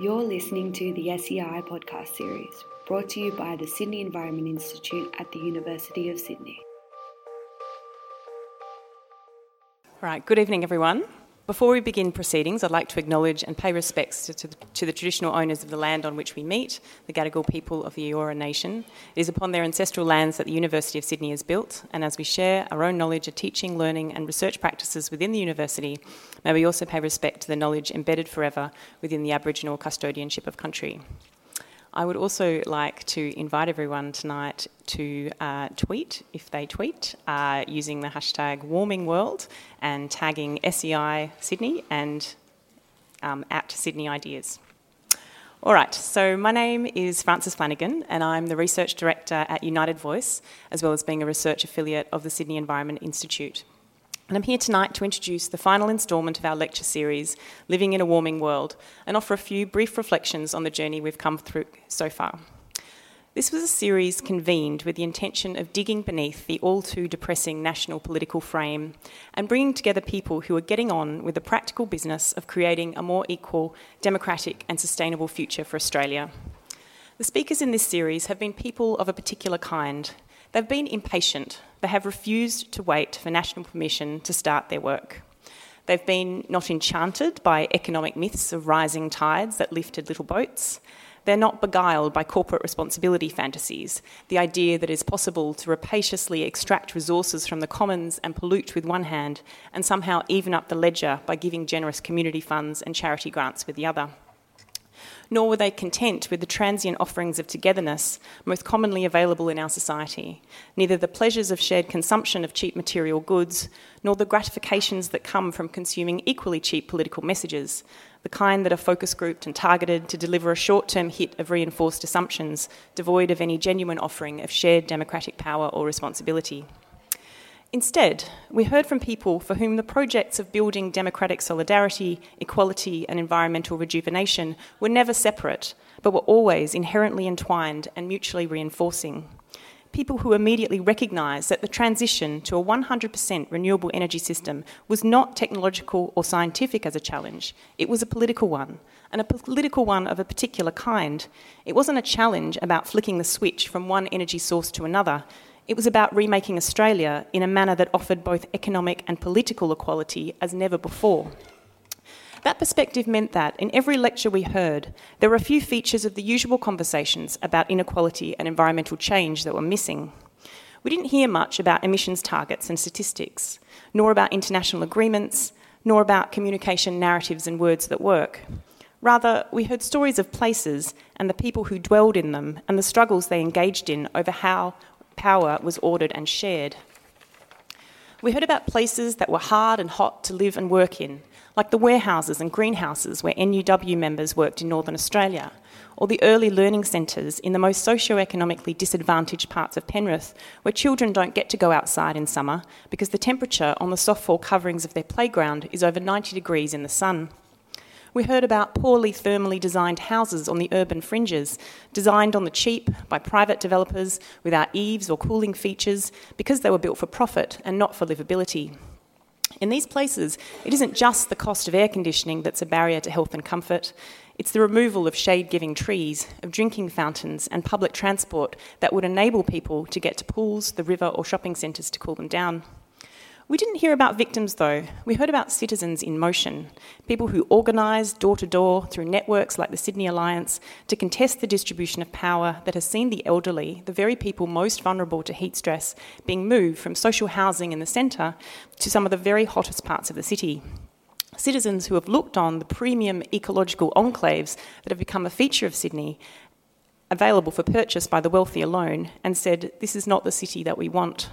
You're listening to the SEI podcast series, brought to you by the Sydney Environment Institute at the University of Sydney. Right, good evening, everyone. Before we begin proceedings, I'd like to acknowledge and pay respects to, to, to, the traditional owners of the land on which we meet, the Gadigal people of the Eora Nation. It is upon their ancestral lands that the University of Sydney is built, and as we share our own knowledge of teaching, learning, and research practices within the university, may we also pay respect to the knowledge embedded forever within the Aboriginal custodianship of country. I would also like to invite everyone tonight to uh, tweet, if they tweet, uh, using the hashtag warming world and tagging SEI Sydney and um, at Sydney Ideas. All right, so my name is Frances Flanagan, and I'm the Research Director at United Voice, as well as being a research affiliate of the Sydney Environment Institute. And I'm here tonight to introduce the final instalment of our lecture series, Living in a Warming World, and offer a few brief reflections on the journey we've come through so far. This was a series convened with the intention of digging beneath the all too depressing national political frame and bringing together people who are getting on with the practical business of creating a more equal, democratic, and sustainable future for Australia. The speakers in this series have been people of a particular kind. They've been impatient they have refused to wait for national permission to start their work. They've been not enchanted by economic myths of rising tides that lifted little boats. They're not beguiled by corporate responsibility fantasies, the idea that it is possible to rapaciously extract resources from the commons and pollute with one hand, and somehow even up the ledger by giving generous community funds and charity grants with the other nor were they content with the transient offerings of togetherness most commonly available in our society, neither the pleasures of shared consumption of cheap material goods, nor the gratifications that come from consuming equally cheap political messages, the kind that are focus grouped and targeted to deliver a short term hit of reinforced assumptions, devoid of any genuine offering of shared democratic power or responsibility. Instead, we heard from people for whom the projects of building democratic solidarity, equality, and environmental rejuvenation were never separate, but were always inherently entwined and mutually reinforcing. People who immediately recognised that the transition to a 100% renewable energy system was not technological or scientific as a challenge, it was a political one, and a political one of a particular kind. It wasn't a challenge about flicking the switch from one energy source to another, it was about remaking Australia in a manner that offered both economic and political equality as never before. That perspective meant that in every lecture we heard, there were a few features of the usual conversations about inequality and environmental change that were missing. We didn't hear much about emissions targets and statistics, nor about international agreements, nor about communication narratives and words that work. Rather, we heard stories of places and the people who dwelled in them and the struggles they engaged in over how power was ordered and shared. We heard about places that were hard and hot to live and work in, like the warehouses and greenhouses where NUW members worked in Northern Australia, or the early learning centres in the most socio-economically disadvantaged parts of Penrith, where children don't get to go outside in summer because the temperature on the soft softfall coverings of their playground is over 90 degrees in the sun. We heard about poorly thermally designed houses on the urban fringes, designed on the cheap by private developers without eaves or cooling features because they were built for profit and not for livability. In these places, it isn't just the cost of air conditioning that's a barrier to health and comfort. It's the removal of shade giving trees, of drinking fountains, and public transport that would enable people to get to pools, the river, or shopping centres to cool them down. We didn't hear about victims though. We heard about citizens in motion, people who organised door to door through networks like the Sydney Alliance to contest the distribution of power that has seen the elderly, the very people most vulnerable to heat stress, being moved from social housing in the centre to some of the very hottest parts of the city. Citizens who have looked on the premium ecological enclaves that have become a feature of Sydney available for purchase by the wealthy alone and said, This is not the city that we want.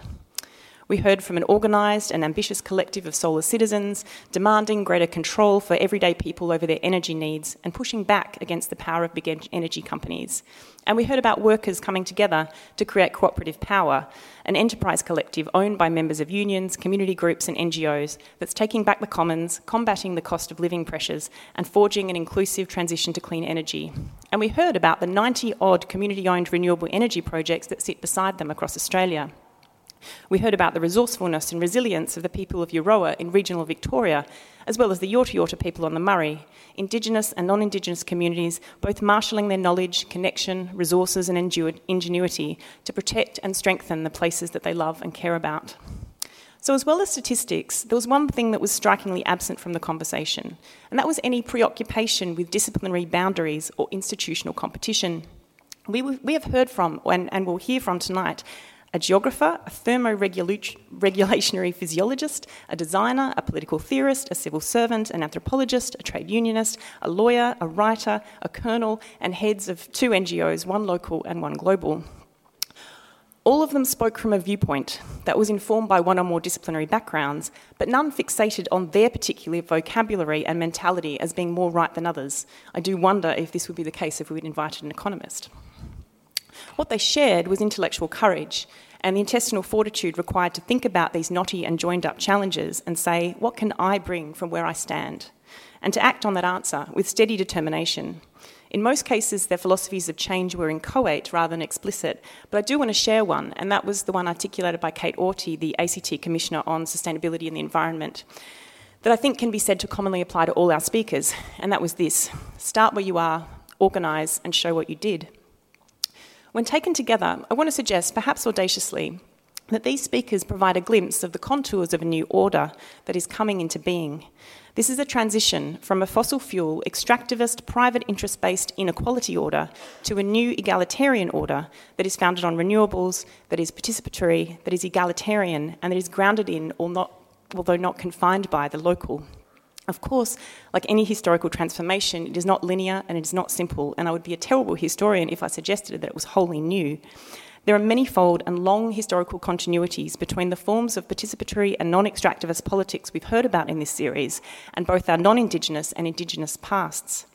We heard from an organised and ambitious collective of solar citizens demanding greater control for everyday people over their energy needs and pushing back against the power of big energy companies. And we heard about workers coming together to create cooperative power, an enterprise collective owned by members of unions, community groups, and NGOs that's taking back the commons, combating the cost of living pressures, and forging an inclusive transition to clean energy. And we heard about the 90 odd community owned renewable energy projects that sit beside them across Australia. We heard about the resourcefulness and resilience of the people of Euroa in regional Victoria, as well as the Yorta Yorta people on the Murray, Indigenous and non Indigenous communities both marshalling their knowledge, connection, resources, and ingenuity to protect and strengthen the places that they love and care about. So, as well as statistics, there was one thing that was strikingly absent from the conversation, and that was any preoccupation with disciplinary boundaries or institutional competition. We, we have heard from, and, and will hear from tonight, a geographer, a thermoregulationary physiologist, a designer, a political theorist, a civil servant, an anthropologist, a trade unionist, a lawyer, a writer, a colonel, and heads of two NGOs, one local and one global. All of them spoke from a viewpoint that was informed by one or more disciplinary backgrounds, but none fixated on their particular vocabulary and mentality as being more right than others. I do wonder if this would be the case if we had invited an economist. What they shared was intellectual courage and the intestinal fortitude required to think about these knotty and joined up challenges and say, what can I bring from where I stand? And to act on that answer with steady determination. In most cases, their philosophies of change were inchoate rather than explicit, but I do want to share one, and that was the one articulated by Kate Auty, the ACT Commissioner on Sustainability and the Environment, that I think can be said to commonly apply to all our speakers, and that was this start where you are, organise, and show what you did. When taken together, I want to suggest, perhaps audaciously, that these speakers provide a glimpse of the contours of a new order that is coming into being. This is a transition from a fossil fuel, extractivist, private interest based inequality order to a new egalitarian order that is founded on renewables, that is participatory, that is egalitarian, and that is grounded in, or not, although not confined by, the local. Of course, like any historical transformation, it is not linear and it is not simple, and I would be a terrible historian if I suggested that it was wholly new. There are manifold and long historical continuities between the forms of participatory and non extractivist politics we've heard about in this series and both our non Indigenous and Indigenous pasts.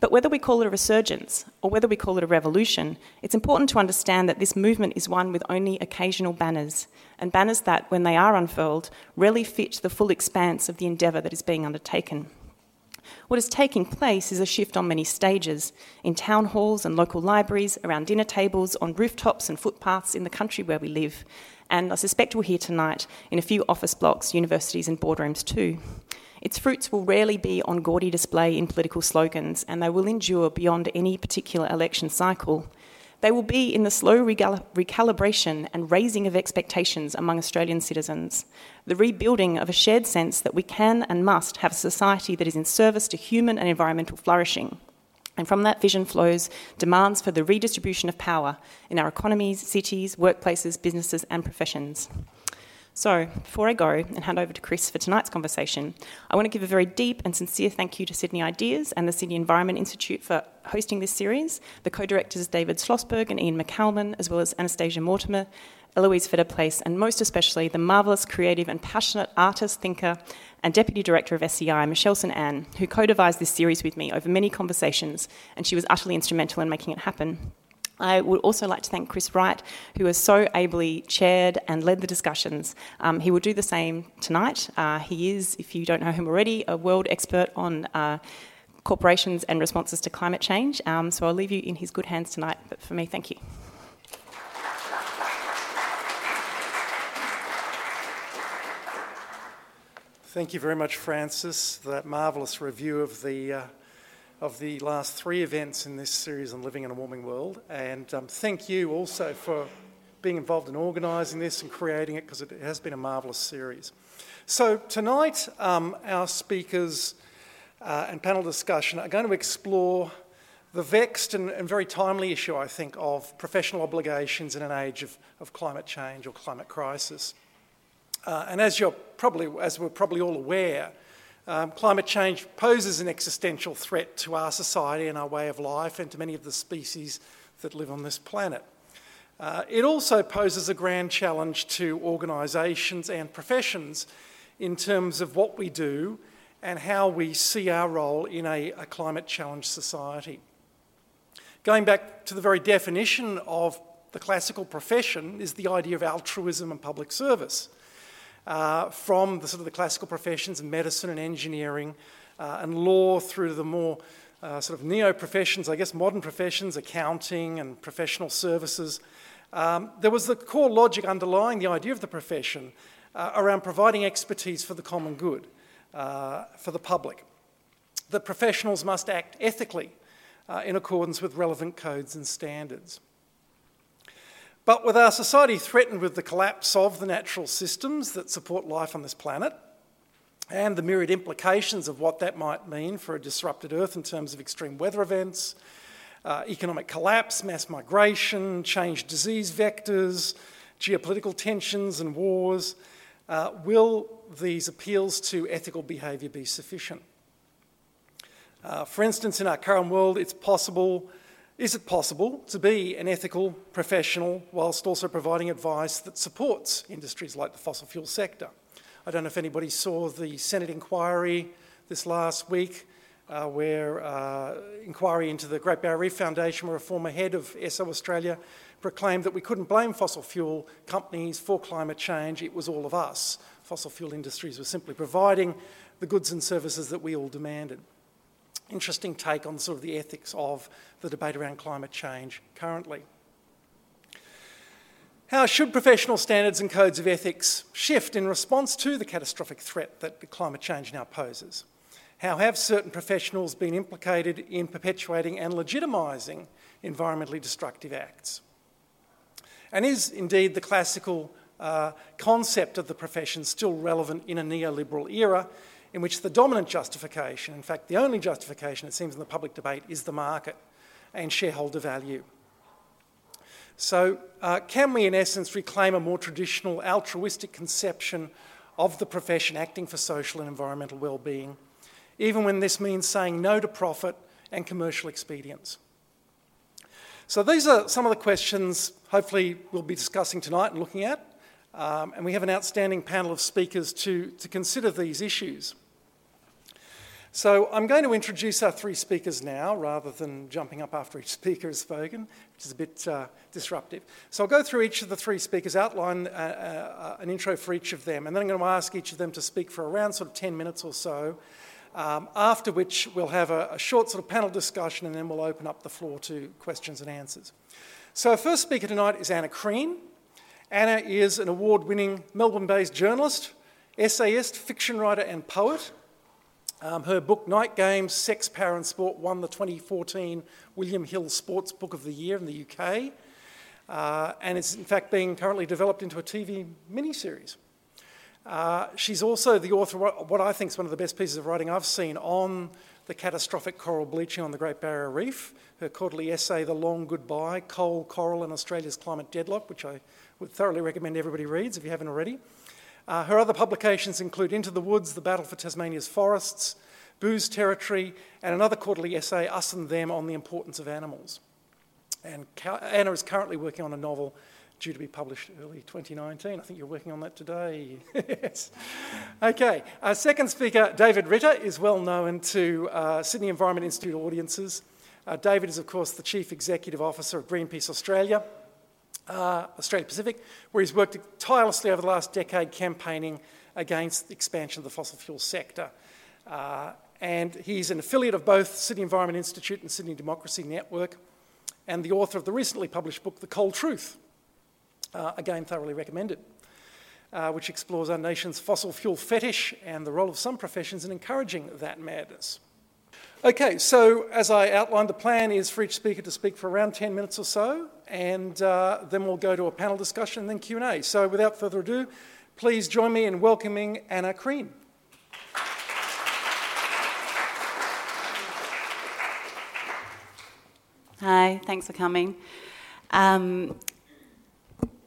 But whether we call it a resurgence or whether we call it a revolution, it's important to understand that this movement is one with only occasional banners, and banners that, when they are unfurled, rarely fit the full expanse of the endeavour that is being undertaken. What is taking place is a shift on many stages in town halls and local libraries, around dinner tables, on rooftops and footpaths in the country where we live, and I suspect we'll hear tonight in a few office blocks, universities, and boardrooms too. Its fruits will rarely be on gaudy display in political slogans, and they will endure beyond any particular election cycle. They will be in the slow recalibration and raising of expectations among Australian citizens, the rebuilding of a shared sense that we can and must have a society that is in service to human and environmental flourishing. And from that vision flows demands for the redistribution of power in our economies, cities, workplaces, businesses, and professions. So, before I go and hand over to Chris for tonight's conversation, I want to give a very deep and sincere thank you to Sydney Ideas and the Sydney Environment Institute for hosting this series, the co directors David Schlosberg and Iain McCalman, as well as Anastasia Mortimer, Eloise Fetterplace, and most especially the marvellous, creative, and passionate artist, thinker, and Deputy Director of SEI, Michelle St. Anne, who co devised this series with me over many conversations, and she was utterly instrumental in making it happen. I would also like to thank Chris Wright, who has so ably chaired and led the discussions. Um, he will do the same tonight. Uh, he is, if you don't know him already, a world expert on uh, corporations and responses to climate change. Um, so I'll leave you in his good hands tonight. But for me, thank you. Thank you very much, Frances, for that marvellous review of the. Uh of the last three events in this series on living in a warming world. And um, thank you also for being involved in organising this and creating it because it has been a marvellous series. So, tonight, um, our speakers uh, and panel discussion are going to explore the vexed and, and, very timely issue, I think, of professional obligations in an age of, of climate change or climate crisis. Uh, and as you're probably, as we're probably all aware, um, climate change poses an existential threat to our society and our way of life and to many of the species that live on this planet. Uh, it also poses a grand challenge to organisations and professions in terms of what we do and how we see our role in a, a climate challenged society. Going back to the very definition of the classical profession is the idea of altruism and public service uh, from the sort of the classical professions of medicine and engineering uh, and law through to the more uh, sort of neo professions, I guess modern professions, accounting and professional services. Um, there was the core logic underlying the idea of the profession uh, around providing expertise for the common good, uh, for the public. The professionals must act ethically in accordance with relevant codes and standards. But with our society threatened with the collapse of the natural systems that support life on this planet, and the myriad implications of what that might mean for a disrupted Earth in terms of extreme weather events, uh, economic collapse, mass migration, changed disease vectors, geopolitical tensions and wars, uh, will these appeals to ethical behaviour be sufficient? Uh, for instance, in our current world, it's possible, is it possible to be an ethical professional whilst also providing advice that supports industries like the fossil fuel sector? I don't know if anybody saw the Senate inquiry this last week, uh, where uh, inquiry into the Great Barrier Reef Foundation, where a former head of Esso Australia proclaimed that we couldn't blame fossil fuel companies for climate change, it was all of us. Fossil fuel industries were simply providing the goods and services that we all demanded. Interesting take on sort of the ethics of the debate around climate change currently. How should professional standards and codes of ethics shift in response to the catastrophic threat that climate change now poses? How have certain professionals been implicated in perpetuating and legitimising environmentally destructive acts? And is indeed the classical uh, concept of the profession still relevant in a neoliberal era in which the dominant justification, in fact, the only justification it seems in the public debate, is the market and shareholder value? So, uh, can we, in essence, reclaim a more traditional altruistic conception of the profession acting for social and environmental well-being, even when this means saying no to profit and commercial expedience? So, these are some of the questions hopefully we'll be discussing tonight and looking at. Um, and we have an outstanding panel of speakers to, to consider these issues. So I'm going to introduce our three speakers now rather than jumping up after each speaker has spoken, which is a bit uh, disruptive. So I'll go through each of the three speakers, outline uh, uh, an intro for each of them, and then I'm going to ask each of them to speak for around sort of 10 minutes or so, um, after which we'll have a, a short sort of panel discussion and then we'll open up the floor to questions and answers. So our first speaker tonight is Anna Krien. Anna is an award-winning Melbourne-based journalist, essayist, fiction writer and poet. Um, her book, Night Games, Sex, Power and Sport, won the 2014 William Hill Sports Book of the Year in the UK, uh, and is in fact being currently developed into a TV miniseries. Uh, she's also the author of what I think is one of the best pieces of writing I've seen on the catastrophic coral bleaching on the Great Barrier Reef, her quarterly essay, The Long Goodbye, Coal, Coral and Australia's Climate Deadlock, which I would thoroughly recommend everybody reads if you haven't already. Uh, her other publications include Into the Woods, The Battle for Tasmania's Forests, Booze Territory, and another quarterly essay, Us and Them, on the importance of animals. And Anna is currently working on a novel due to be published early 2019. I think you're working on that today. yes. Okay. Our second speaker, David Ritter, is well known to uh, Sydney Environment Institute audiences. Uh, David is, of course, the Chief Executive Officer of Greenpeace Australia uh, Australia Pacific, where he's worked tirelessly over the last decade campaigning against the expansion of the fossil fuel sector. Uh, and he's an affiliate of both Sydney Environment Institute and Sydney Democracy Network, and the author of the recently published book, The Coal Truth. Uh, again, thoroughly recommended, uh, which explores our nation's fossil fuel fetish and the role of some professions in encouraging that madness. Okay, so as I outlined, the plan is for each speaker to speak for around 10 minutes or so, and uh, then we'll go to a panel discussion and then Q&A. So without further ado, please join me in welcoming Anna Krien. Hi, thanks for coming. Um,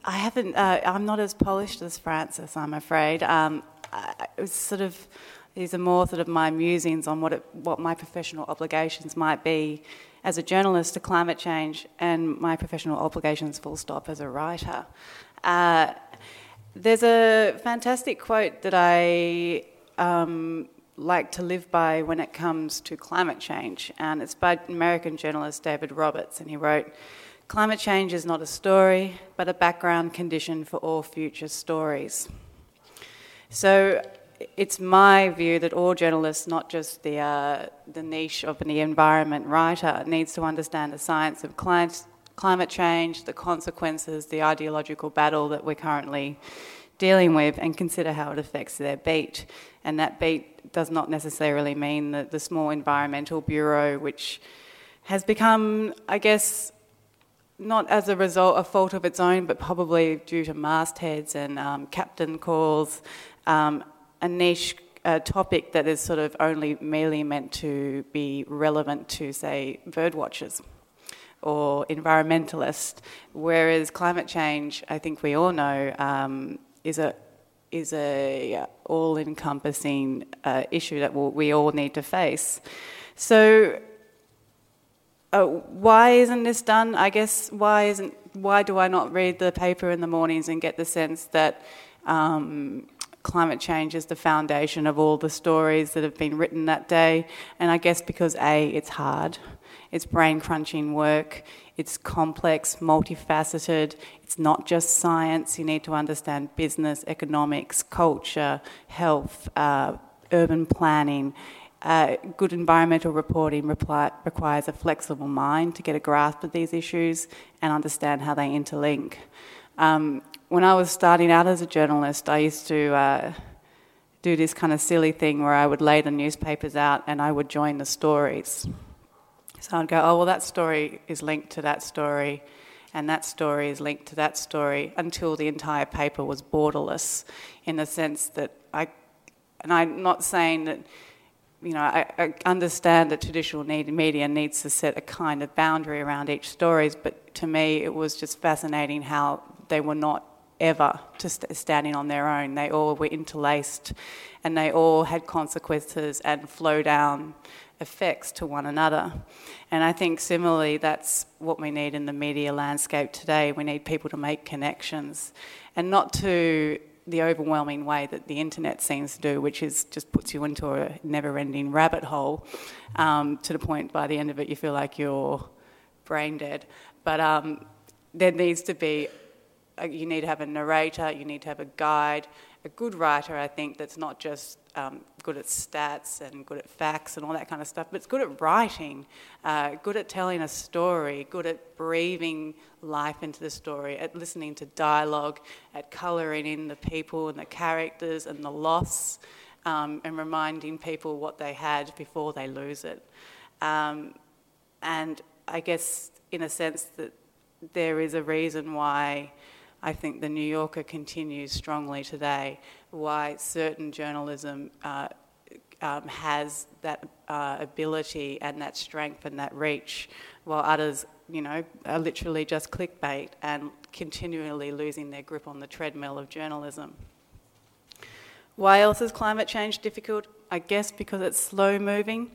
I haven't, uh, I'm not as polished as Frances, I'm afraid. Um, I, it was sort of these are more sort of my musings on what, it, what my professional obligations might be as a journalist to climate change and my professional obligations, full stop, as a writer. Uh, there's a fantastic quote that I um, like to live by when it comes to climate change, and it's by American journalist David Roberts, and he wrote, Climate change is not a story, but a background condition for all future stories. So it's my view that all journalists, not just the, uh, the niche of the environment writer, needs to understand the science of climate, climate change, the consequences, the ideological battle that we're currently dealing with, and consider how it affects their beat. And that beat does not necessarily mean that the small environmental bureau, which has become, I guess, not as a result of fault of its own, but probably due to mastheads and um, captain calls, um, a niche uh, topic that is sort of only merely meant to be relevant to, say, bird watchers or environmentalists. Whereas climate change, I think we all know, um, is a is a all-encompassing uh, issue that we'll, we all need to face. So uh, why isn't this done? I guess why isn't why do I not read the paper in the mornings and get the sense that um, climate change is the foundation of all the stories that have been written that day? And I guess because a it's hard, it's brain crunching work, it's complex, multifaceted. It's not just science. You need to understand business, economics, culture, health, uh, urban planning. Uh, good environmental reporting reply, requires a flexible mind to get a grasp of these issues and understand how they interlink. Um, when I was starting out as a journalist, I used to uh, do this kind of silly thing where I would lay the newspapers out and I would join the stories. So I'd go, oh, well, that story is linked to that story, and that story is linked to that story until the entire paper was borderless in the sense that I, and I'm not saying that you know, I, I, understand that traditional media needs to set a kind of boundary around each stories, but to me it was just fascinating how they were not ever just standing on their own. They all were interlaced, and they all had consequences and flow down effects to one another. And I think similarly, that's what we need in the media landscape today. We need people to make connections, and not to the overwhelming way that the internet seems to do, which is just puts you into a never-ending rabbit hole, um, to the point by the end of it you feel like you're brain dead. But um, there needs to be, you need to have a narrator, you need to have a guide, a good writer, I think, that's not just um, good at stats and good at facts and all that kind of stuff, but it's good at writing, uh, good at telling a story, good at breathing life into the story, at listening to dialogue, at colouring in the people and the characters and the loss, um, and reminding people what they had before they lose it. Um, and I guess, in a sense, that there is a reason why I think the New Yorker continues strongly today, why certain journalism uh, um, has that uh, ability and that strength and that reach, while others, you know, are literally just clickbait and continually losing their grip on the treadmill of journalism. Why else is climate change difficult? I guess because it's slow moving.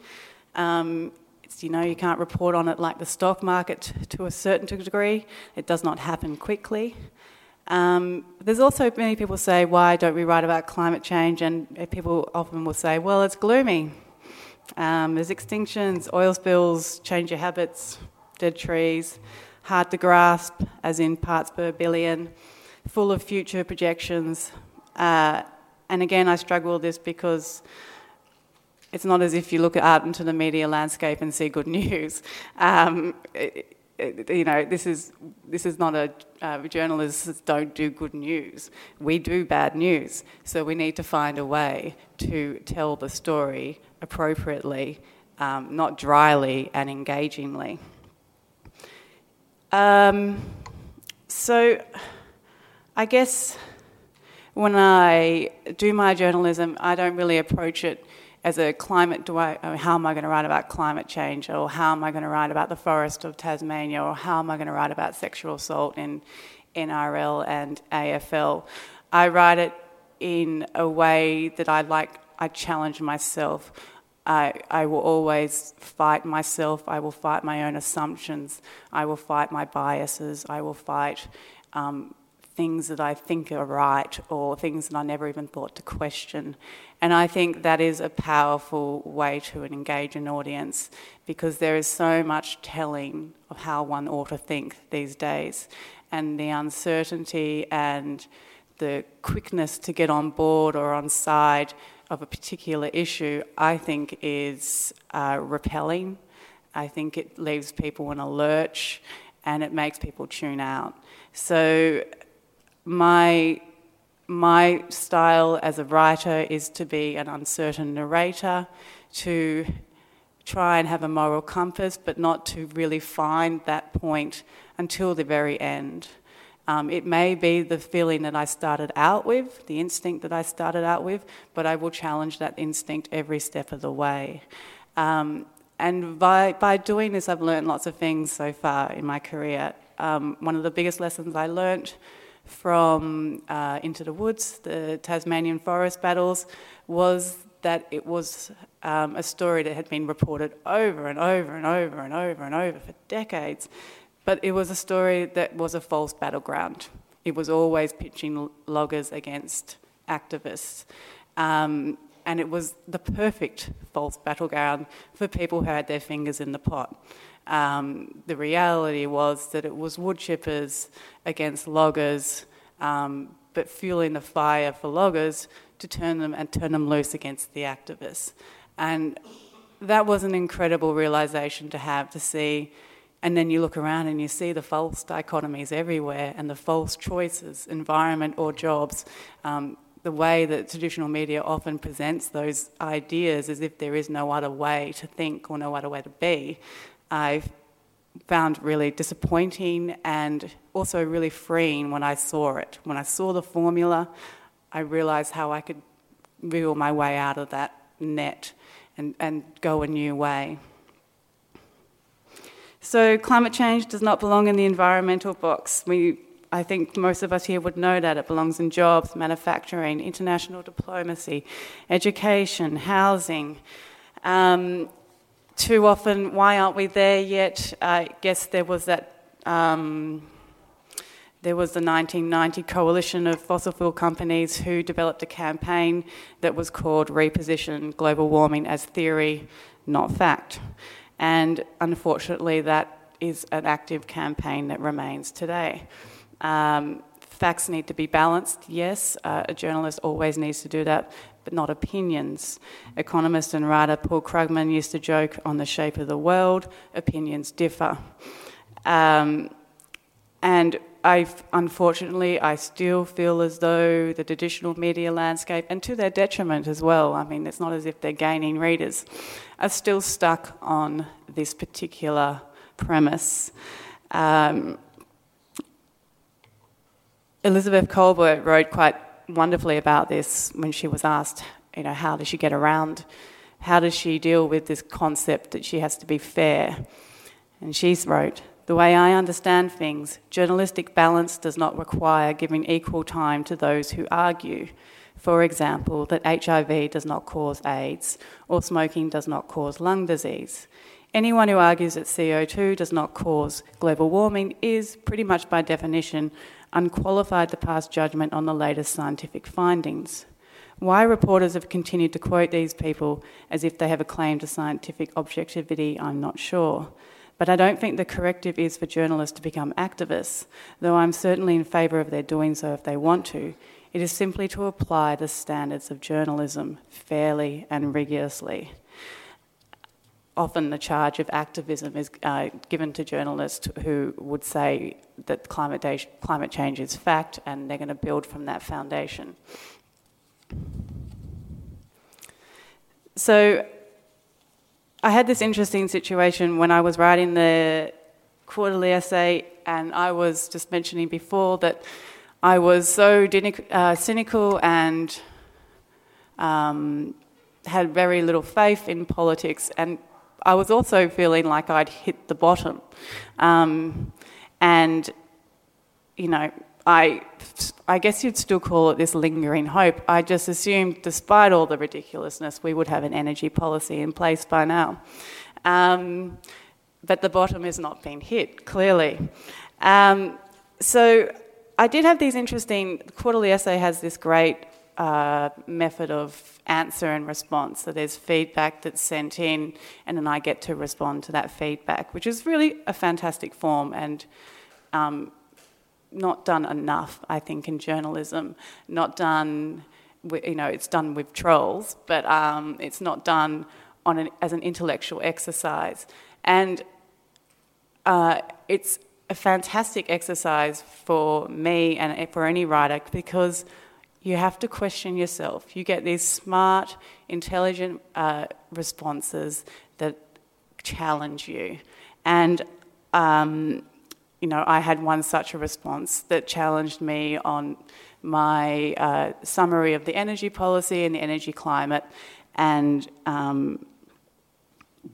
Um, you know, you can't report on it like the stock market to a certain degree. It does not happen quickly. Um, there's also many people say, why don't we write about climate change? And people often will say, well, it's gloomy. Um, there's extinctions, oil spills, change your habits, dead trees, hard to grasp, as in parts per billion, full of future projections. Uh, and again, I struggle with this because it's not as if you look out into the media landscape and see good news. Um, you know, this is this is not a uh, journalists don't do good news. We do bad news, so we need to find a way to tell the story appropriately, um, not dryly and engagingly. Um, so, I guess when I do my journalism, I don't really approach it as a climate, do I, uh, how am I going to write about climate change, or how am I going to write about the forest of Tasmania, or how am I going to write about sexual assault in NRL and AFL? I write it in a way that I like, I challenge myself. I, I will always fight myself. I will fight my own assumptions. I will fight my biases. I will fight um, things that I think are right or things that I never even thought to question. And I think that is a powerful way to engage an audience because there is so much telling of how one ought to think these days. And the uncertainty and the quickness to get on board or on side of a particular issue, I think, is uh, repelling. I think it leaves people in a lurch and it makes people tune out. So, my my style as a writer is to be an uncertain narrator, to try and have a moral compass, but not to really find that point until the very end. Um, it may be the feeling that I started out with, the instinct that I started out with, but I will challenge that instinct every step of the way. Um, and by, by doing this, I've learned lots of things so far in my career. Um, one of the biggest lessons I learnt from uh, Into the Woods, the Tasmanian forest battles, was that it was um, a story that had been reported over and over and over and over and over for decades. But it was a story that was a false battleground. It was always pitching loggers against activists. Um, and it was the perfect false battleground for people who had their fingers in the pot. Um, the reality was that it was wood chippers against loggers, um, but fueling the fire for loggers to turn them and turn them loose against the activists. And that was an incredible realization to have to see. And then you look around and you see the false dichotomies everywhere and the false choices, environment or jobs. Um, the way that traditional media often presents those ideas as if there is no other way to think or no other way to be, I found really disappointing and also really freeing when I saw it. When I saw the formula, I realised how I could wriggle my way out of that net and, and go a new way. So, climate change does not belong in the environmental box. We, I think most of us here would know that it belongs in jobs, manufacturing, international diplomacy, education, housing. Um, too often, why aren't we there yet? I guess there was that um, there was the 1990 coalition of fossil fuel companies who developed a campaign that was called Reposition Global Warming as Theory, Not Fact. And unfortunately, that is an active campaign that remains today. Um, facts need to be balanced, yes, uh, a journalist always needs to do that, but not opinions. Economist and writer Paul Krugman used to joke on the shape of the world, opinions differ. Um, and I unfortunately I still feel as though the traditional media landscape, and to their detriment as well. I mean, it's not as if they're gaining readers, are still stuck on this particular premise. Um, Elizabeth Kolbert wrote quite wonderfully about this when she was asked, you know, how does she get around? How does she deal with this concept that she has to be fair? And she wrote, the way I understand things, journalistic balance does not require giving equal time to those who argue. For example, that HIV does not cause AIDS or smoking does not cause lung disease. Anyone who argues that CO2 does not cause global warming is, pretty much by definition, unqualified to pass judgment on the latest scientific findings. Why reporters have continued to quote these people as if they have a claim to scientific objectivity, I'm not sure. But I don't think the corrective is for journalists to become activists, though I'm certainly in favour of their doing so if they want to. It is simply to apply the standards of journalism fairly and rigorously. Often the charge of activism is uh, given to journalists who would say that climate, da- climate change is fact and they're going to build from that foundation. So, I had this interesting situation when I was writing the quarterly essay, and I was just mentioning before that I was so uh, cynical and um, had very little faith in politics, and I was also feeling like I'd hit the bottom. Um, and, you know, I, I guess you'd still call it this lingering hope. I just assumed, despite all the ridiculousness, we would have an energy policy in place by now. Um, but the bottom has not been hit, clearly. Um, so I did have these interesting. Quarterly essay has this great uh, method of answer and response. So there's feedback that's sent in, and then I get to respond to that feedback, which is really a fantastic form and. Um, not done enough, I think, in journalism. Not done, with, you know, it's done with trolls, but um, it's not done on an, as an intellectual exercise. And uh, it's a fantastic exercise for me and for any writer because you have to question yourself. You get these smart, intelligent uh, responses that challenge you. And, um, you know, I had one such a response that challenged me on my uh, summary of the energy policy and the energy climate and um,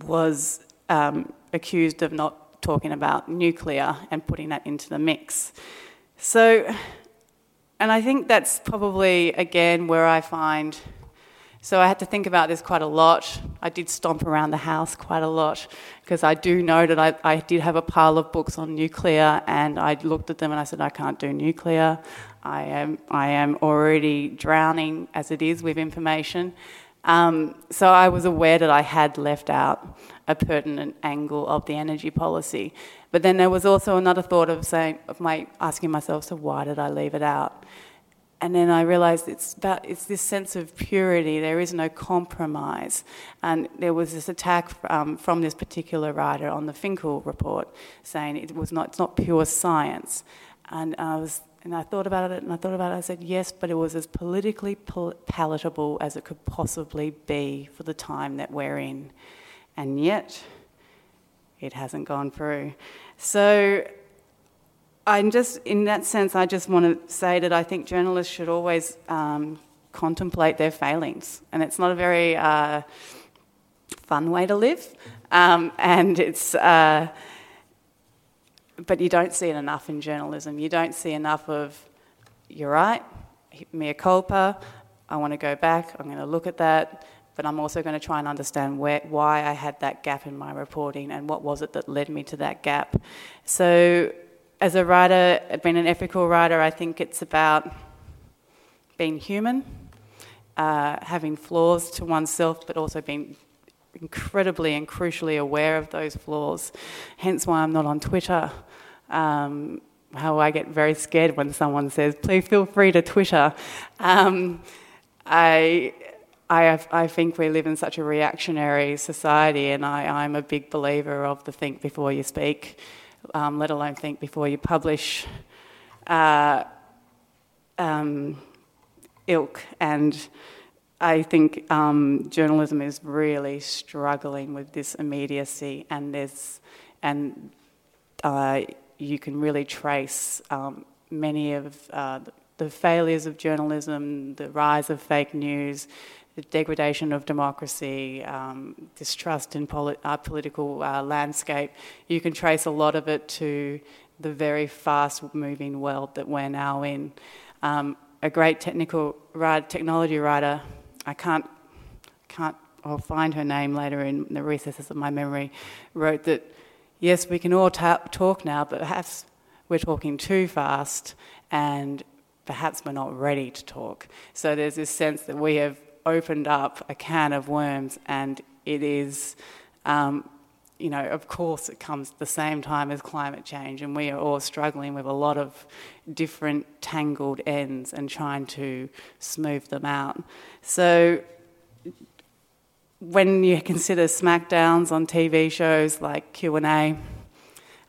was um, accused of not talking about nuclear and putting that into the mix. So, and I think that's probably, again, where I find. So I had to think about this quite a lot. I did stomp around the house quite a lot because I do know that I, I did have a pile of books on nuclear and I looked at them and I said, I can't do nuclear. I am, I am already drowning as it is with information. Um, so I was aware that I had left out a pertinent angle of the energy policy. But then there was also another thought of saying, of my asking myself, so why did I leave it out? And then I realised it's about it's this sense of purity. There is no compromise, and there was this attack um, from this particular writer on the Finkel report, saying it was not it's not pure science. And I was and I thought about it and I thought about it. I said, yes, but it was as politically pal- palatable as it could possibly be for the time that we're in. And yet, it hasn't gone through. So, I'm just, in that sense, I just want to say that I think journalists should always um, contemplate their failings. And it's not a very uh, fun way to live. Um, and it's. Uh, but you don't see it enough in journalism. You don't see enough of, you're right, mea culpa, I want to go back, I'm going to look at that, but I'm also going to try and understand where, why I had that gap in my reporting and what was it that led me to that gap. So, as a writer, being an ethical writer, I think it's about being human, uh, having flaws to oneself, but also being incredibly and crucially aware of those flaws. Hence why I'm not on Twitter. Um, how I get very scared when someone says, please feel free to Twitter. Um, I, I, have, I, think we live in such a reactionary society, and I, am a big believer of the think before you speak, um, let alone think before you publish uh, um, ilk. And I think um, journalism is really struggling with this immediacy, and there's and uh, you can really trace um, many of uh, the failures of journalism, the rise of fake news, the degradation of democracy, um, distrust in poli- our political uh, landscape. You can trace a lot of it to the very fast-moving world that we're now in. Um, a great technical technology writer, I can't, can't, I'll find her name later in the recesses of my memory, wrote that yes, we can all ta- talk now, but perhaps we're talking too fast and perhaps we're not ready to talk. So there's this sense that we have opened up a can of worms and it is, um, you know, of course it comes at the same time as climate change and we are all struggling with a lot of different tangled ends and trying to smooth them out. So when you consider smackdowns on TV shows like Q&A,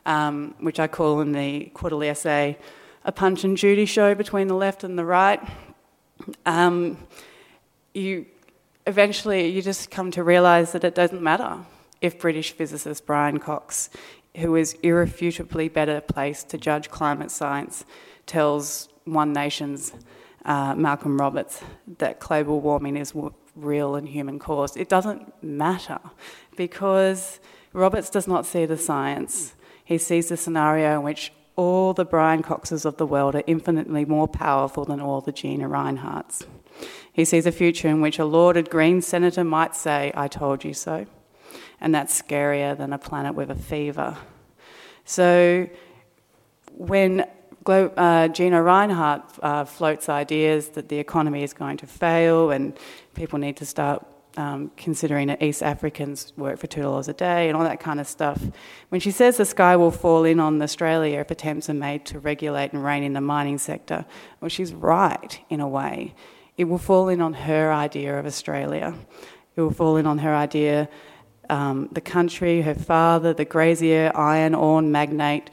um, which I call in the quarterly essay a punch and Judy show between the left and the right, um, you eventually you just come to realise that it doesn't matter if British physicist Brian Cox, who is irrefutably better placed to judge climate science, tells One Nation's uh, Malcolm Roberts that global warming is real and human caused. It doesn't matter because Roberts does not see the science. He sees the scenario in which all the Brian Coxes of the world are infinitely more powerful than all the Gina Rineharts. He sees a future in which a lauded Green senator might say, I told you so. And that's scarier than a planet with a fever. So when uh, Gina Rinehart uh, floats ideas that the economy is going to fail and people need to start um, considering that East Africans work for $2 a day and all that kind of stuff. When she says the sky will fall in on Australia if attempts are made to regulate and rein in the mining sector, well, she's right in a way. It will fall in on her idea of Australia. It will fall in on her idea, um, the country, her father, the grazier, iron ore magnate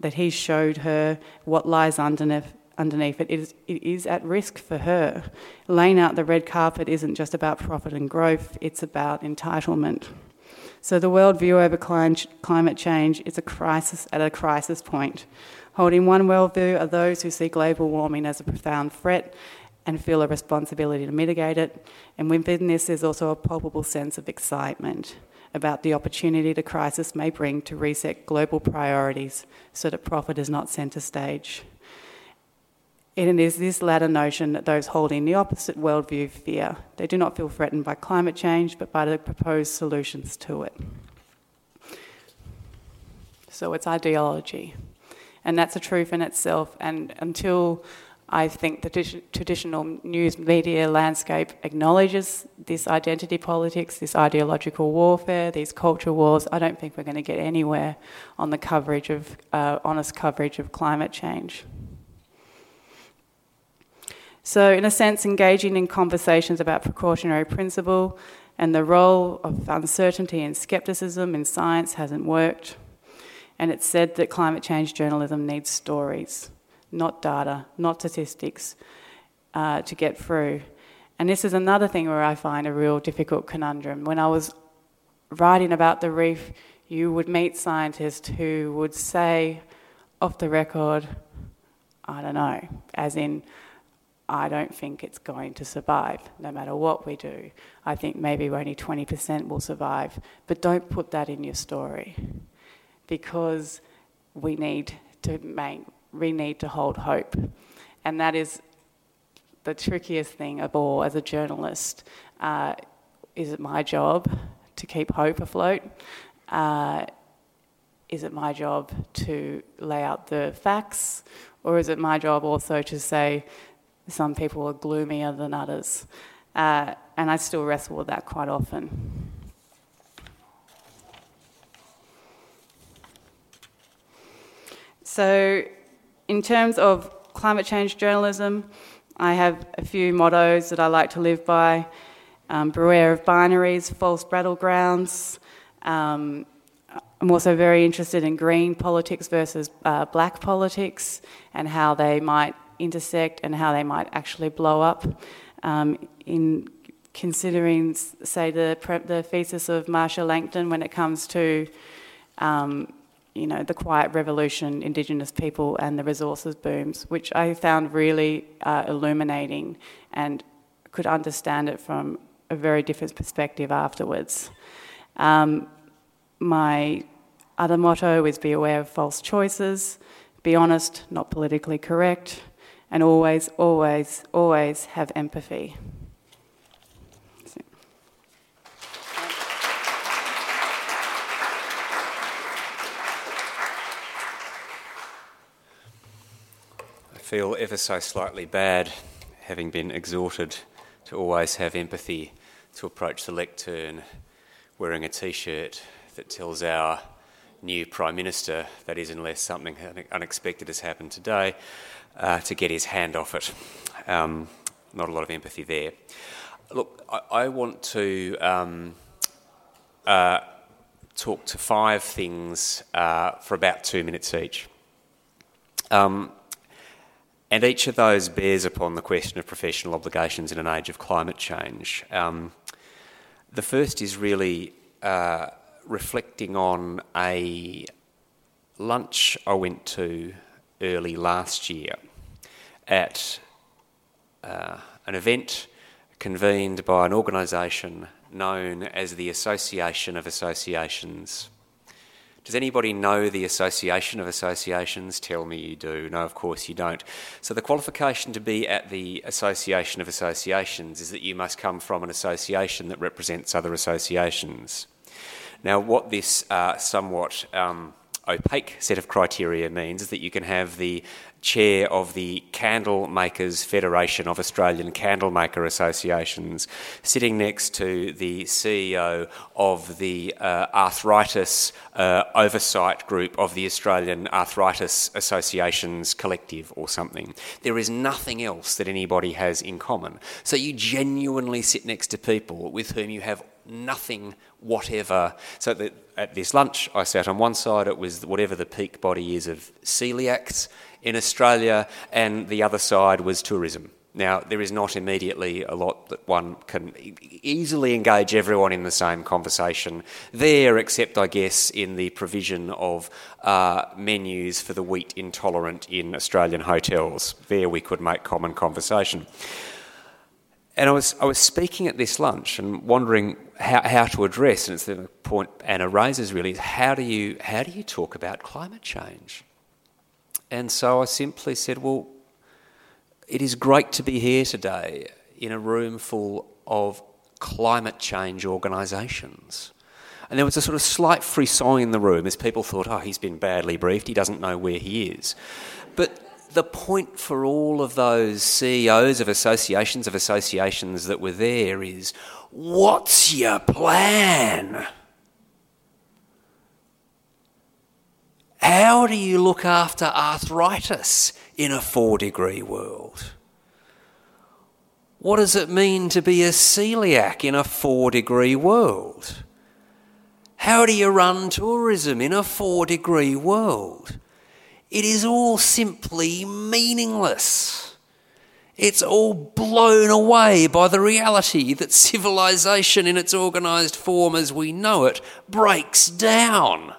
that he showed her what lies underneath. Underneath it is, it is at risk for her. Laying out the red carpet isn't just about profit and growth, it's about entitlement. So the worldview over climate change is a crisis at a crisis point. Holding one worldview are those who see global warming as a profound threat and feel a responsibility to mitigate it. And within this, there's also a palpable sense of excitement about the opportunity the crisis may bring to reset global priorities so that profit is not centre stage. And it is this latter notion that those holding the opposite worldview fear. They do not feel threatened by climate change, but by the proposed solutions to it. So it's ideology. And that's a truth in itself. And until I think the traditional news media landscape acknowledges this identity politics, this ideological warfare, these culture wars. I don't think we're going to get anywhere on the coverage of uh, honest coverage of climate change. So, in a sense, engaging in conversations about precautionary principle and the role of uncertainty and skepticism in science hasn't worked. And it's said that climate change journalism needs stories not data, not statistics, uh, to get through. And this is another thing where I find a real difficult conundrum. When I was writing about the reef, you would meet scientists who would say, off the record, I don't know, as in, I don't think it's going to survive, no matter what we do. I think maybe only 20% will survive. But don't put that in your story because we need to make we need to hold hope. And that is the trickiest thing of all as a journalist. Uh, is it my job to keep hope afloat? Uh, is it my job to lay out the facts? Or is it my job also to say some people are gloomier than others? Uh, and I still wrestle with that quite often. So, in terms of climate change journalism, I have a few mottos that I like to live by. Um, beware of binaries, false battlegrounds. Um, I'm also very interested in green politics versus uh, black politics and how they might intersect and how they might actually blow up. Um, in considering, say, the, the thesis of Marcia Langton when it comes to um, you know, the quiet revolution, Indigenous people, and the resources booms, which I found really uh, illuminating and could understand it from a very different perspective afterwards. Um, my other motto is be aware of false choices, be honest, not politically correct, and always, always, always have empathy. Feel ever so slightly bad having been exhorted to always have empathy, to approach the lectern wearing a t shirt that tells our new Prime Minister, that is, unless something unexpected has happened today, uh, to get his hand off it. Um, not a lot of empathy there. Look, I, I want to um, uh, talk to five things uh, for about two minutes each. Um, and each of those bears upon the question of professional obligations in an age of climate change. Um, the first is really uh, reflecting on a lunch I went to early last year at uh, an event convened by an organisation known as the Association of Associations. Does anybody know the Association of Associations? Tell me you do. No, of course you don't. So, the qualification to be at the Association of Associations is that you must come from an association that represents other associations. Now, what this uh, somewhat um, opaque set of criteria means is that you can have the chair of the Candle Makers Federation of Australian Candlemaker Associations, sitting next to the CEO of the uh, Arthritis uh, Oversight Group of the Australian Arthritis Associations Collective or something. There is nothing else that anybody has in common. So you genuinely sit next to people with whom you have nothing whatever. So that at this lunch, I sat on one side, it was whatever the peak body is of celiacs in Australia, and the other side was tourism. Now, there is not immediately a lot that one can easily engage everyone in the same conversation there, except, I guess, in the provision of uh, menus for the wheat intolerant in Australian hotels. There we could make common conversation. And I was, I was speaking at this lunch and wondering how, how to address, and it's the point Anna raises really, is how do you, how do you talk about climate change? And so I simply said, well, it is great to be here today in a room full of climate change organisations. And there was a sort of slight frisson in the room as people thought, oh, he's been badly briefed, he doesn't know where he is. But the point for all of those CEOs of associations of associations that were there is what's your plan? How do you look after arthritis in a four degree world? What does it mean to be a celiac in a four degree world? How do you run tourism in a four degree world? It is all simply meaningless. It's all blown away by the reality that civilization in its organised form as we know it breaks down.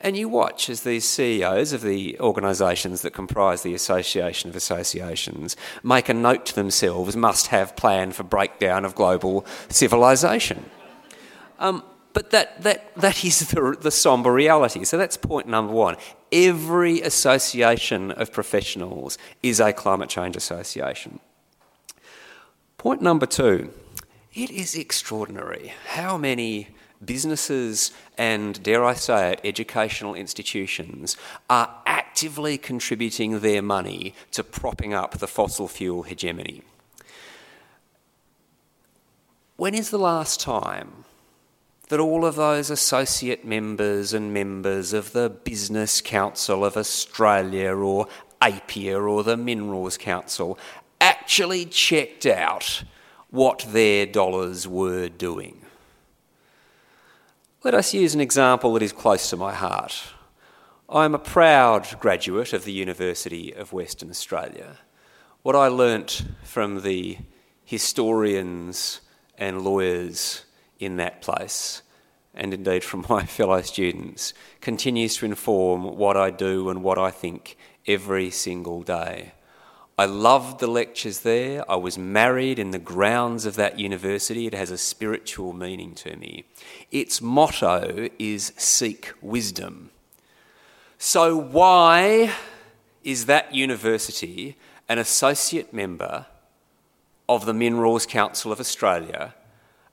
And you watch as these CEOs of the organisations that comprise the Association of Associations make a note to themselves must have plan for breakdown of global civilization. Um, but that, that, that is the, the sombre reality. So that's point number one. Every association of professionals is a climate change association. Point number two it is extraordinary how many businesses and, dare I say it, educational institutions are actively contributing their money to propping up the fossil fuel hegemony. When is the last time that all of those associate members and members of the Business Council of Australia or APPEA or the Minerals Council actually checked out what their dollars were doing? Let us use an example that is close to my heart. I am a proud graduate of the University of Western Australia. What I learnt from the historians and lawyers in that place, and indeed from my fellow students, continues to inform what I do and what I think every single day. I loved the lectures there. I was married in the grounds of that university. It has a spiritual meaning to me. Its motto is seek wisdom. So, why is that university an associate member of the Minerals Council of Australia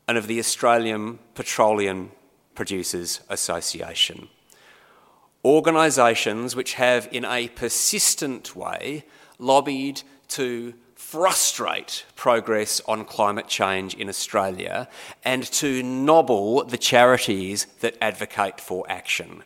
and of the Australian Petroleum Producers Association? Organisations which have, in a persistent way, lobbied to frustrate progress on climate change in Australia and to nobble the charities that advocate for action.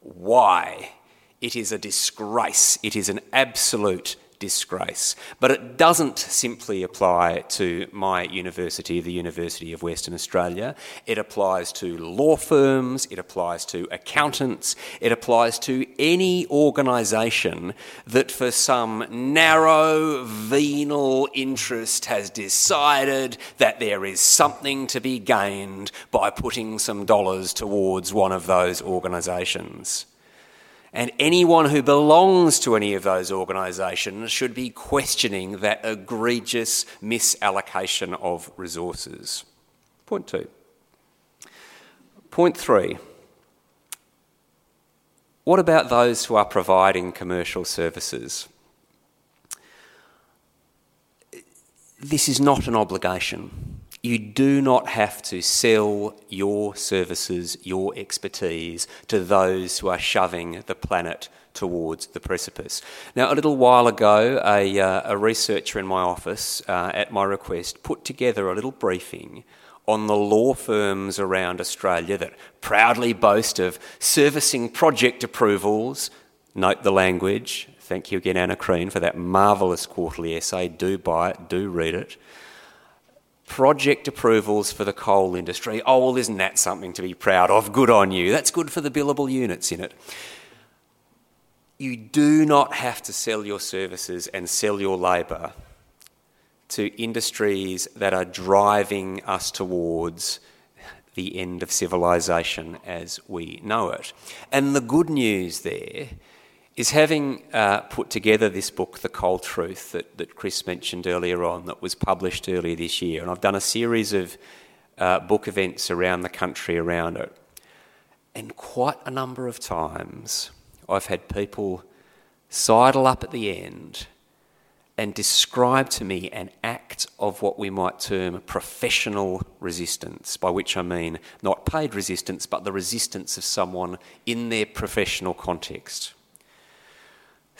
Why? It is a disgrace. It is an absolute disgrace. But it doesn't simply apply to my university, the University of Western Australia. It applies to law firms, it applies to accountants, it applies to any organisation that, for some narrow venal interest, has decided that there is something to be gained by putting some dollars towards one of those organisations. And anyone who belongs to any of those organisations should be questioning that egregious misallocation of resources. Point two. Point three. What about those who are providing commercial services? This is not an obligation. You do not have to sell your services, your expertise to those who are shoving the planet towards the precipice. Now, a little while ago, a, uh, a researcher in my office, uh, at my request, put together a little briefing on the law firms around Australia that proudly boast of servicing project approvals. Note the language. Thank you again, Anna Krien, for that marvellous quarterly essay. Do buy it, do read it project approvals for the coal industry. Oh, well, isn't that something to be proud of? Good on you. That's good for the billable units in it. You do not have to sell your services and sell your labour to industries that are driving us towards the end of civilization as we know it. And the good news there is having uh, put together this book, The Coal Truth, that, that Chris mentioned earlier on, that was published earlier this year. And I've done a series of uh, book events around the country around it. And quite a number of times, I've had people sidle up at the end and describe to me an act of what we might term professional resistance, by which I mean not paid resistance, but the resistance of someone in their professional context.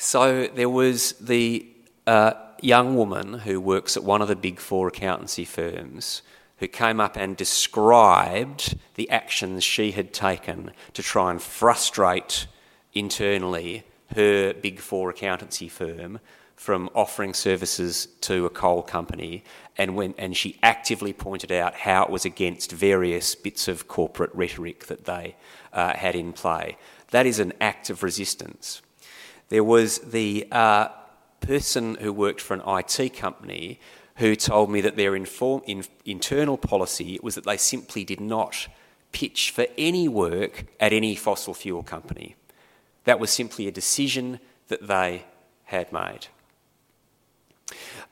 So there was the uh, young woman who works at one of the big four accountancy firms who came up and described the actions she had taken to try and frustrate internally her big four accountancy firm from offering services to a coal company and when and she actively pointed out how it was against various bits of corporate rhetoric that they uh, had in play. That is an act of resistance. There was the uh, person who worked for an IT company who told me that their inform, in, internal policy was that they simply did not pitch for any work at any fossil fuel company. That was simply a decision that they had made.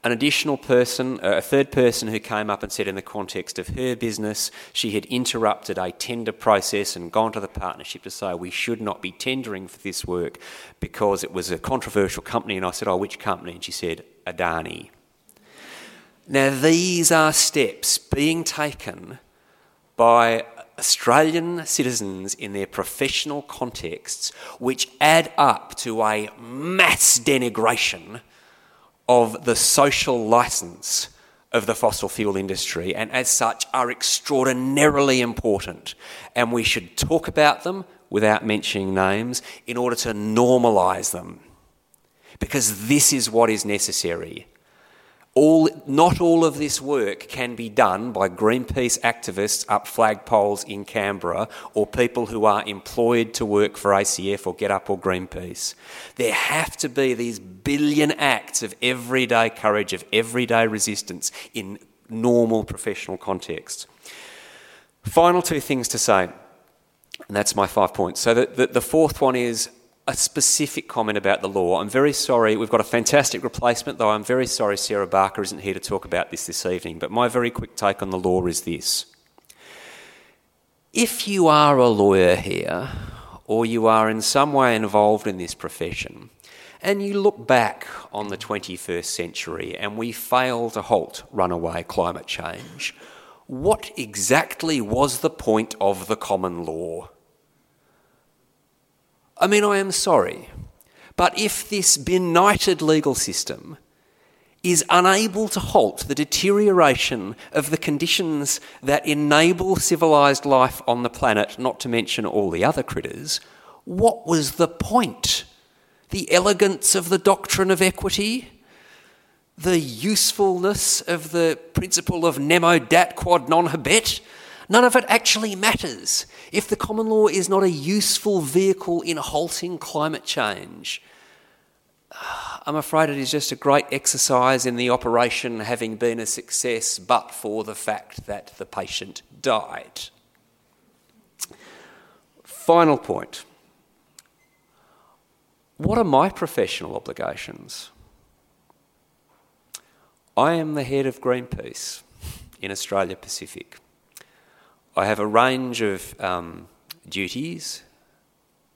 An additional person, a third person who came up and said, in the context of her business, she had interrupted a tender process and gone to the partnership to say we should not be tendering for this work because it was a controversial company. And I said, Oh, which company? And she said, Adani. Now, these are steps being taken by Australian citizens in their professional contexts which add up to a mass denigration of the social license of the fossil fuel industry, and as such are extraordinarily important. And we should talk about them without mentioning names in order to normalise them. Because this is what is necessary all, not all of this work can be done by Greenpeace activists up flagpoles in Canberra or people who are employed to work for ACF or GetUp or Greenpeace. There have to be these billion acts of everyday courage, of everyday resistance in normal professional contexts. Final two things to say, and that's my five points. So the, the, the fourth one is a specific comment about the law. I'm very sorry, we've got a fantastic replacement, though I'm very sorry Sarah Barker isn't here to talk about this this evening. But my very quick take on the law is this. If you are a lawyer here, or you are in some way involved in this profession, and you look back on the 21st century and we fail to halt runaway climate change, what exactly was the point of the common law? I mean, I am sorry, but if this benighted legal system is unable to halt the deterioration of the conditions that enable civilised life on the planet, not to mention all the other critters, what was the point? The elegance of the doctrine of equity? The usefulness of the principle of nemo dat quod non habet? None of it actually matters. If the common law is not a useful vehicle in halting climate change, I'm afraid it is just a great exercise in the operation having been a success, but for the fact that the patient died. Final point. What are my professional obligations? I am the head of Greenpeace in Australia Pacific. I have a range of um, duties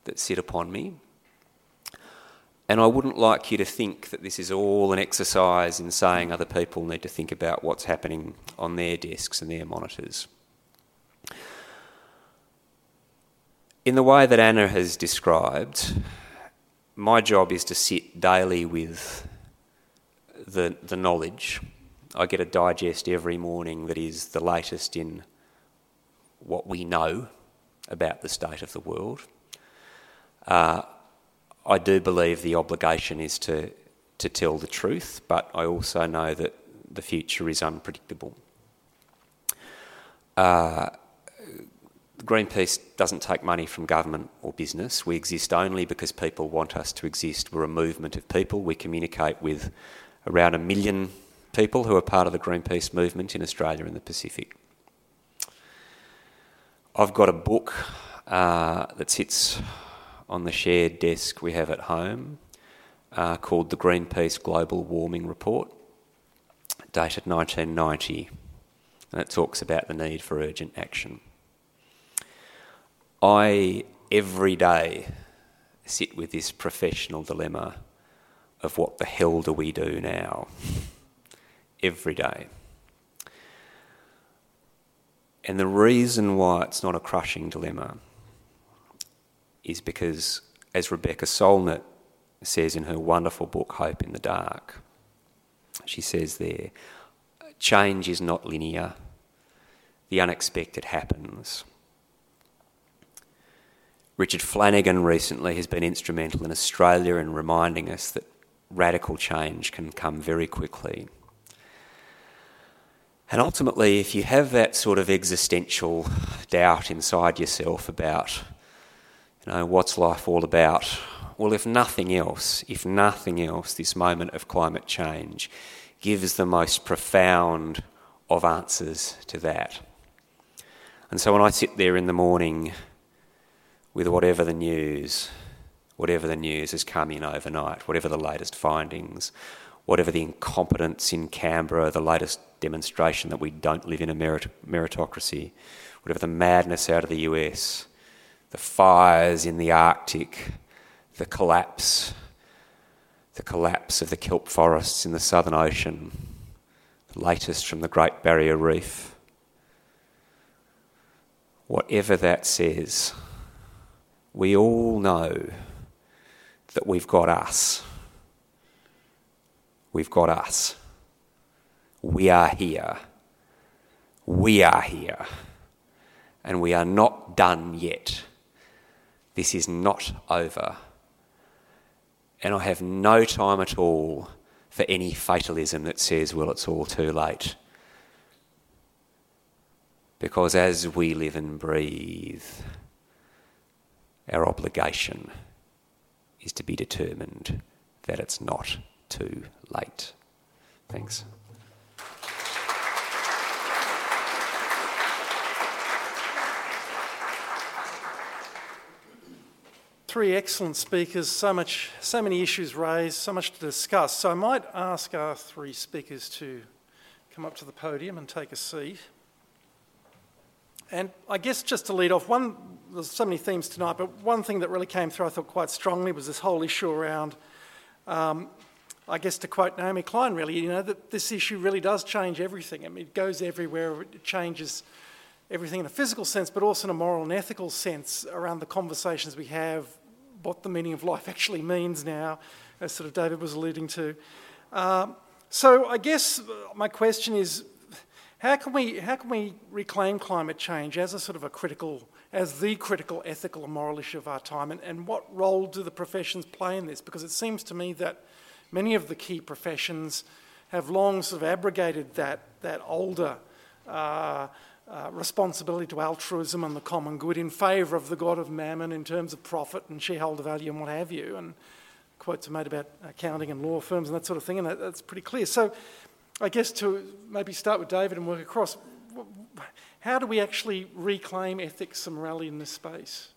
that sit upon me. And I wouldn't like you to think that this is all an exercise in saying other people need to think about what's happening on their desks and their monitors. In the way that Anna has described, my job is to sit daily with the, the knowledge. I get a digest every morning that is the latest in what we know about the state of the world. Uh, I do believe the obligation is to, to tell the truth, but I also know that the future is unpredictable. uh, Greenpeace doesn't take money from government or business. We exist only because people want us to exist. We're a movement of people. We communicate with around a million people who are part of the Greenpeace movement in Australia and the Pacific. I've got a book uh, that sits on the shared desk we have at home uh, called the Greenpeace Global Warming Report, dated 1990, and it talks about the need for urgent action. I, every day, sit with this professional dilemma of what the hell do we do now? Every day. And the reason why it's not a crushing dilemma is because, as Rebecca Solnit says in her wonderful book, Hope in the Dark, she says there, change is not linear, the unexpected happens. Richard Flanagan recently has been instrumental in Australia in reminding us that radical change can come very quickly. And ultimately, if you have that sort of existential doubt inside yourself about, you know, what's life all about? Well, if nothing else, if nothing else, this moment of climate change gives the most profound of answers to that. And so when I sit there in the morning with whatever the news, whatever the news has come in overnight, whatever the latest findings, whatever the incompetence in Canberra, the latest demonstration that we don't live in a merit- meritocracy, whatever the madness out of the US, the fires in the Arctic, the collapse, the collapse of the kelp forests in the Southern Ocean, the latest from the Great Barrier Reef. Whatever that says, we all know that we've got us. We've got us. We are here. We are here. And we are not done yet. This is not over. And I have no time at all for any fatalism that says, well, it's all too late. Because as we live and breathe, our obligation is to be determined that it's not too late. Thanks. Three excellent speakers, so much, so many issues raised, so much to discuss. So I might ask our three speakers to come up to the podium and take a seat. And I guess just to lead off, one there's so many themes tonight, but one thing that really came through, I thought quite strongly, was this whole issue around, um, I guess to quote Naomi Klein, really, you know, that this issue really does change everything. I mean, it goes everywhere, it changes everything in a physical sense, but also in a moral and ethical sense around the conversations we have, what the meaning of life actually means now, as sort of David was alluding to. Um, so I guess my question is, how can we how can we reclaim climate change as a sort of a critical as the critical ethical and moral issue of our time and, and what role do the professions play in this because it seems to me that many of the key professions have long sort of abrogated that that older uh, uh, responsibility to altruism and the common good in favour of the god of mammon in terms of profit and shareholder value and what have you. And quotes are made about accounting and law firms and that sort of thing, and that, that's pretty clear. So, I guess to maybe start with David and work across, how do we actually reclaim ethics and morality in this space?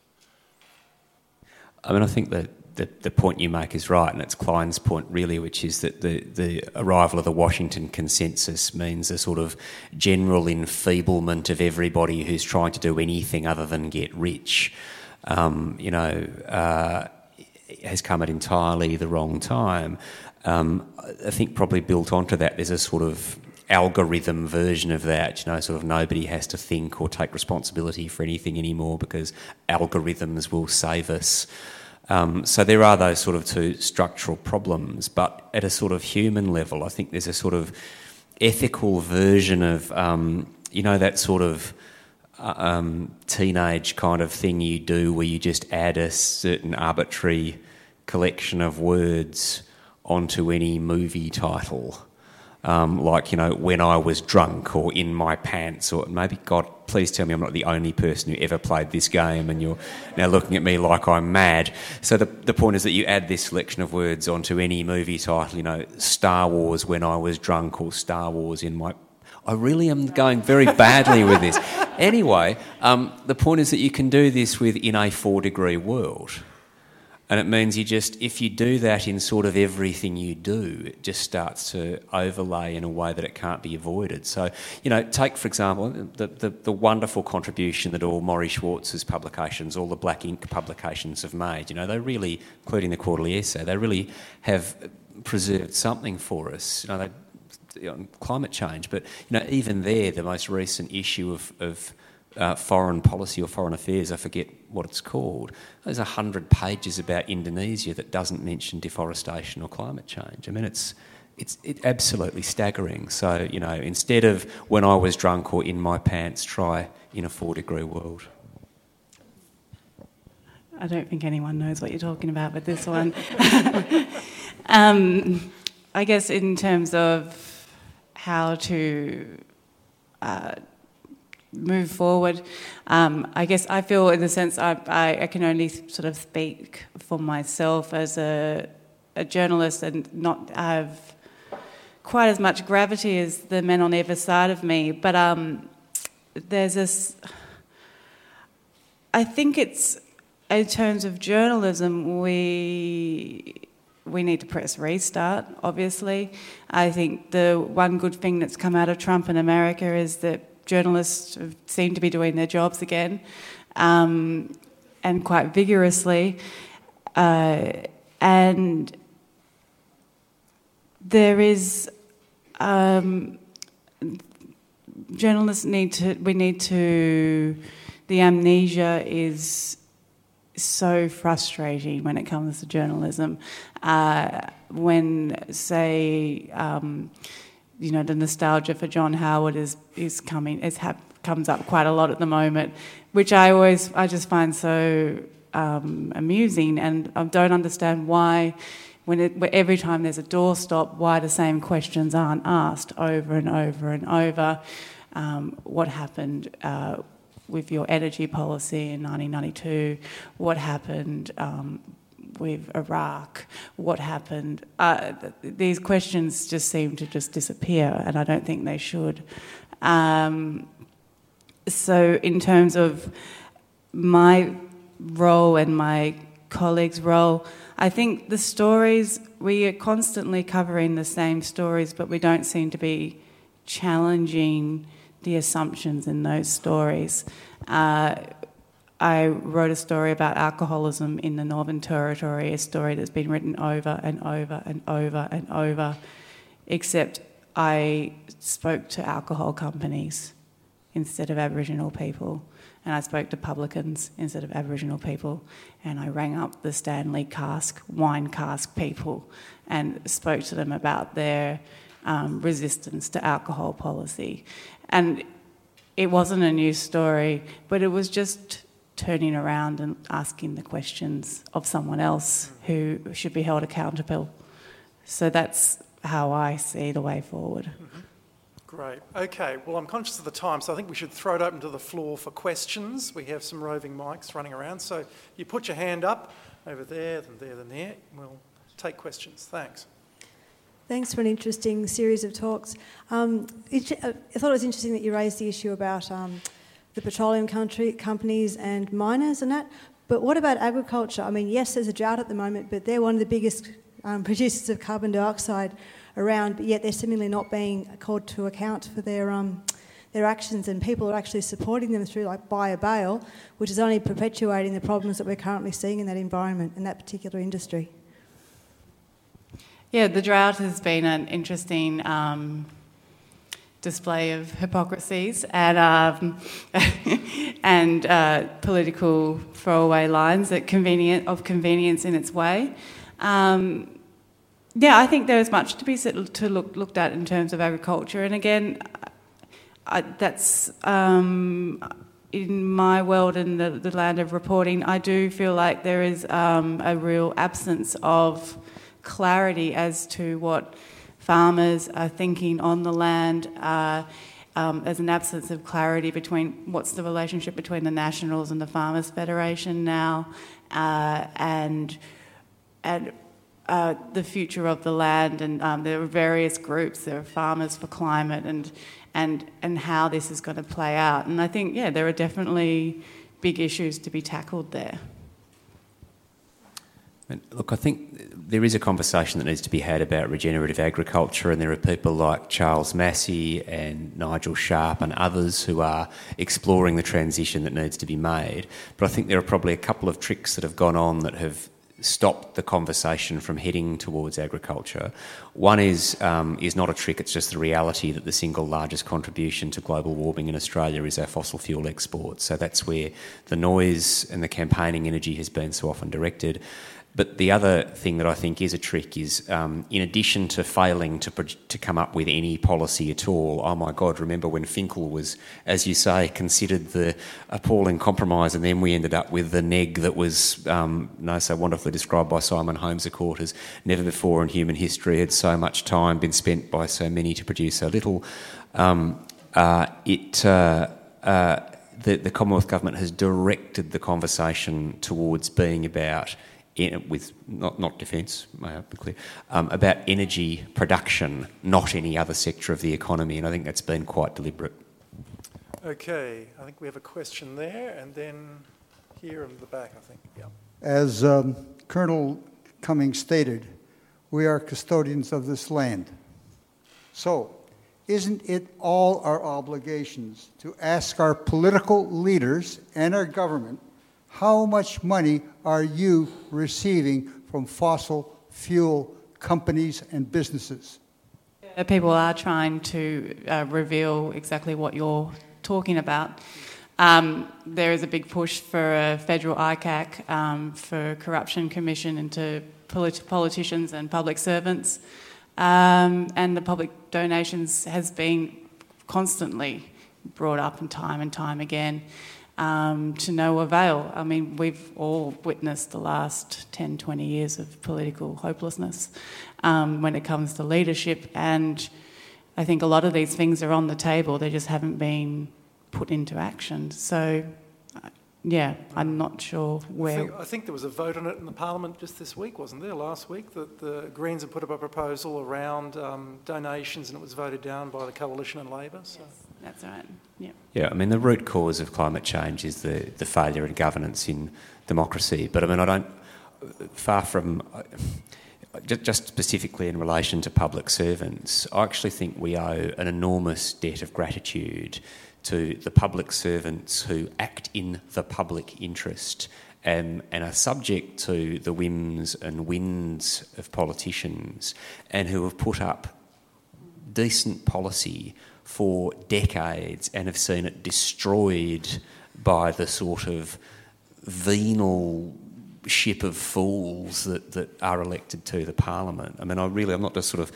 I mean, I think that the, the point you make is right, and it's Klein's point really, which is that the, the arrival of the Washington Consensus means a sort of general enfeeblement of everybody who's trying to do anything other than get rich. Um, you know, uh, has come at entirely the wrong time. Um, I think probably built onto that, there's a sort of algorithm version of that. You know, sort of nobody has to think or take responsibility for anything anymore because algorithms will save us. Um, so there are those sort of two structural problems, but at a sort of human level, I think there's a sort of ethical version of, um, you know, that sort of uh, um, teenage kind of thing you do where you just add a certain arbitrary collection of words onto any movie title. Um, like, you know, when I was drunk or in my pants, or maybe, God, please tell me I'm not the only person who ever played this game and you're now looking at me like I'm mad. So the, the point is that you add this selection of words onto any movie title, you know, Star Wars when I was drunk or Star Wars in my. I really am going very badly with this. Anyway, um, the point is that you can do this within a four degree world. And it means you just, if you do that in sort of everything you do, it just starts to overlay in a way that it can't be avoided. So, you know, take, for example, the, the, the wonderful contribution that all Morry Schwartz's publications, all the Black Inc publications have made. You know, they really, including the quarterly essay, they really have preserved something for us. You know, they, you know, climate change, but, you know, even there, the most recent issue of, of uh, foreign policy or foreign affairs, I forget what it's called. There's a hundred pages about Indonesia that doesn't mention deforestation or climate change. I mean, it's it's it absolutely staggering. So you know, instead of when I was drunk or in my pants, try in a four degree world. I don't think anyone knows what you're talking about with this one. um, I guess in terms of how to uh, move forward. Um, I guess I feel, in the sense, I, I, I, can only sort of speak for myself as a, a journalist and not have quite as much gravity as the men on either side of me. But um, there's this. I think it's in terms of journalism, we we need to press restart. Obviously, I think the one good thing that's come out of Trump in America is that journalists seem to be doing their jobs again um, and quite vigorously. Uh, and there is um, journalists need to we need to the amnesia is so frustrating when it comes to journalism uh, when say um, you know, the nostalgia for John Howard is is coming is comes up quite a lot at the moment, which I always I just find so um, amusing, and I don't understand why. When it, every time there's a doorstop, why the same questions aren't asked over and over and over? Um, what happened uh, with your energy policy in 1992? What happened um, with Iraq, what happened. Uh, these questions just seem to just disappear, and I don't think they should. Um, so, in terms of my role and my colleagues' role, I think the stories, we are constantly covering the same stories, but we don't seem to be challenging the assumptions in those stories. Uh, I wrote a story about alcoholism in the Northern Territory, a story that's been written over and over and over and over, except I spoke to alcohol companies instead of Aboriginal people, and I spoke to publicans instead of Aboriginal people, and I rang up the Stanley cask, wine cask people, and spoke to them about their um, resistance to alcohol policy. And it wasn't a news story, but it was just turning around and asking the questions of someone else who should be held accountable. So that's how I see the way forward. Mm-hmm. Great. Okay, well, I'm conscious of the time, so I think we should throw it open to the floor for questions. We have some roving mics running around, so you put your hand up over there, then there, then there. We'll take questions. Thanks. Thanks for an interesting series of talks. Um, I thought it was interesting that you raised the issue about um, the petroleum country, companies and miners and that. But what about agriculture? I mean, yes, there's a drought at the moment, but they're one of the biggest um, producers of carbon dioxide around, but yet they're similarly not being called to account for their, um, their actions, and people are actually supporting them through like buy a bale, which is only perpetuating the problems that we're currently seeing in that environment, in that particular industry. Yeah, the drought has been an interesting um, display of hypocrisies and, um, and uh, political throwaway lines that convenient, of convenience in its way. Um, yeah, I think there is much to be to look, looked at in terms of agriculture, and again, I, that's um, in my world in the, the, land of reporting. I do feel like there is um, a real absence of clarity as to what farmers are thinking on the land. Uh, um, there's an absence of clarity between what's the relationship between the Nationals and the Farmers Federation now, uh, and and uh, the future of the land. And um, there are various groups. There are Farmers for Climate, and and and how this is going to play out. And I think yeah, there are definitely big issues to be tackled there. Look, I think there is a conversation that needs to be had about regenerative agriculture, and there are people like Charles Massy and Nigel Sharp and others who are exploring the transition that needs to be made. But I think there are probably a couple of tricks that have gone on that have stopped the conversation from heading towards agriculture. One is um, is not a trick; it's just the reality that the single largest contribution to global warming in Australia is our fossil fuel exports. So that's where the noise and the campaigning energy has been so often directed. But the other thing that I think is a trick is, um, in addition to failing to to come up with any policy at all, oh my God, remember when Finkel was, as you say, considered the appalling compromise, and then we ended up with the neg that was, um, no, so wonderfully described by Simon Holmes a Court as never before in human history had so much time been spent by so many to produce so little. Um, uh, it. Uh, uh, the, the Commonwealth Government has directed the conversation towards being about in, with not, not defence, may I be clear, um, about energy production, not any other sector of the economy, and I think that's been quite deliberate. Okay, I think we have a question there, and then here in the back, I think. Yeah. As um, Colonel Cummings stated, we are custodians of this land. So, isn't it all our obligations to ask our political leaders and our government how much money are you receiving from fossil fuel companies and businesses? People are trying to uh, reveal exactly what you're talking about. Um, there is a big push for a federal ICAC, um, for corruption commission into polit- politicians and public servants, um, and the public donations has been constantly brought up in time and time again um, to no avail. I mean, we've all witnessed the last 10, 20 years of political hopelessness um, when it comes to leadership, and I think a lot of these things are on the table, they just haven't been put into action. So, uh, yeah, I'm not sure where. I think, I think, there was a vote on it in the Parliament just this week, wasn't there? Last week, that the Greens had put up a proposal around um, donations, and it was voted down by the Coalition and Labor. So. Yes. That's right. Yeah. Yeah. I mean, the root cause of climate change is the the failure in governance in democracy. But I mean, I don't. Far from. Uh, just specifically in relation to public servants, I actually think we owe an enormous debt of gratitude to the public servants who act in the public interest and, and, are subject to the whims and winds of politicians and who have put up decent policy for decades and have seen it destroyed by the sort of venal ship of fools that, that are elected to the parliament. I mean, I really, I'm not just sort of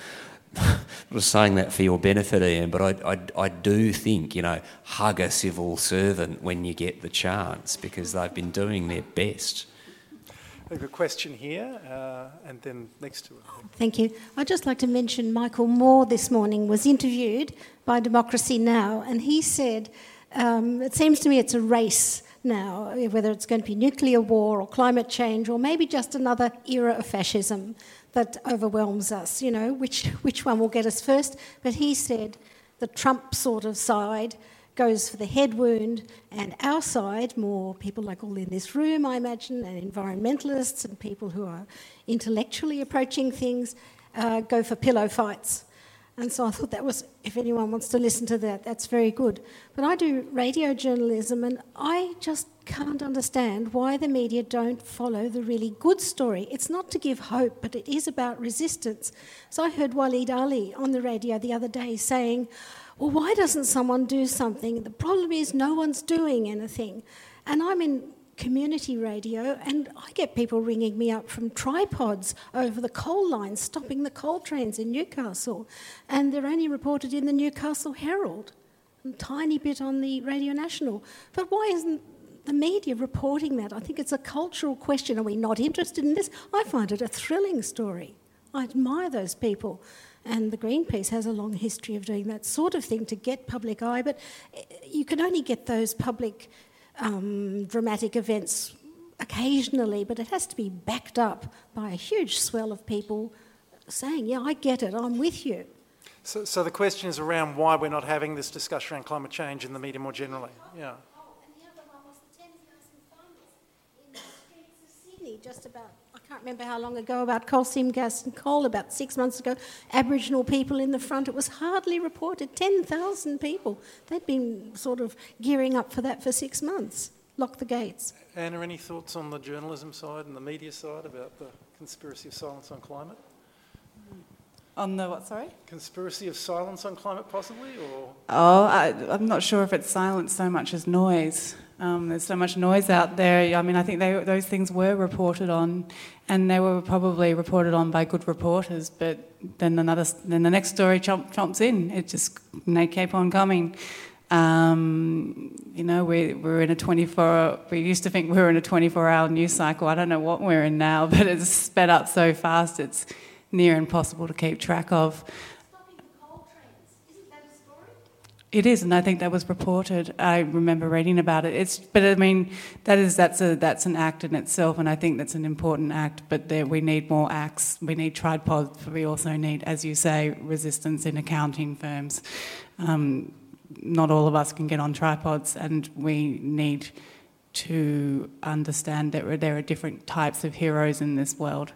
just saying that for your benefit, Ian, but I, I, I do think, you know, hug a civil servant when you get the chance because they've been doing their best. We have a question here, uh, and then next to it. Thank you. I'd just like to mention Michael Moore this morning was interviewed by Democracy Now, and he said, um, It seems to me it's a race now, whether it's going to be nuclear war or climate change or maybe just another era of fascism that overwhelms us. You know, which, which one will get us first? But he said the Trump sort of side goes for the head wound, and our side, more people like all in this room, I imagine, and environmentalists and people who are intellectually approaching things, uh, go for pillow fights. And so I thought that was, if anyone wants to listen to that, that's very good. But I do radio journalism, and I just can't understand why the media don't follow the really good story. It's not to give hope, but it is about resistance. So I heard Waleed Aly on the radio the other day saying, well, why doesn't someone do something? The problem is no one's doing anything. And I'm in community radio, and I get people ringing me up from tripods over the coal lines, stopping the coal trains in Newcastle. And they're only reported in the Newcastle Herald, a tiny bit on the Radio National. But why isn't the media reporting that? I think it's a cultural question. Are we not interested in this? I find it a thrilling story. I admire those people. And the Greenpeace has a long history of doing that sort of thing to get public eye, but eh, you can only get those public um, dramatic events occasionally, but it has to be backed up by a huge swell of people saying, Yeah, I get it, I'm with you. So, so the question is around why we're not having this discussion around climate change in the media more generally. Yeah. Oh, and the other one was the 10,000 farmers in the streets of Sydney just about, I can't remember how long ago, about coal seam gas and coal, about six months ago. Aboriginal people in the front, it was hardly reported 10,000 people. They'd been sort of gearing up for that for six months. Lock the gates. Anna, any thoughts on the journalism side and the media side about the conspiracy of silence on climate? On the what, sorry? Conspiracy of silence on climate, possibly, or? Oh, I, I'm not sure if it's silence so much as noise. Um, there's so much noise out there. I mean, I think they, those things were reported on, and they were probably reported on by good reporters. But then another, then the next story chomp, chomps in. It just they keep on coming. Um, you know, we, we're in a 24. We used to think we were in a 24-hour news cycle. I don't know what we're in now, but it's sped up so fast. It's near impossible to keep track of. It is, and I think that was reported. I remember reading about it. It's, but I mean, that is that's a that's an act in itself, and I think that's an important act. But there, we need more acts. We need tripods. We also need, as you say, resistance in accounting firms. Um, not all of us can get on tripods, and we need to understand that there are different types of heroes in this world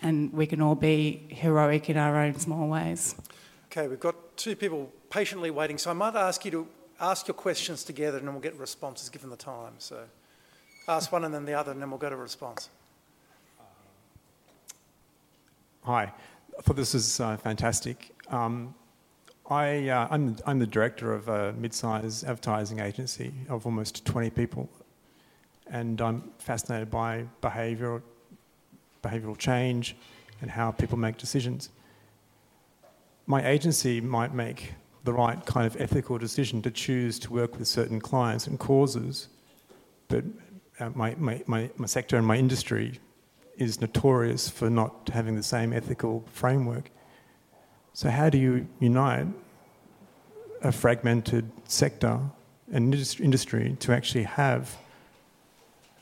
and we can all be heroic in our own small ways. Okay, we've got two people patiently waiting, so I might ask you to ask your questions together and then we'll get responses given the time. So ask one and then the other, and then we'll go to response. Hi, I thought this was uh, fantastic. Um, I, uh, I'm, I'm the director of a mid-sized advertising agency of almost 20 people, and I'm fascinated by behaviour behavioural change, and how people make decisions. My agency might make the right kind of ethical decision to choose to work with certain clients and causes, but uh, my, my, my, my sector and my industry is notorious for not having the same ethical framework. So, how do you unite a fragmented sector and industry to actually have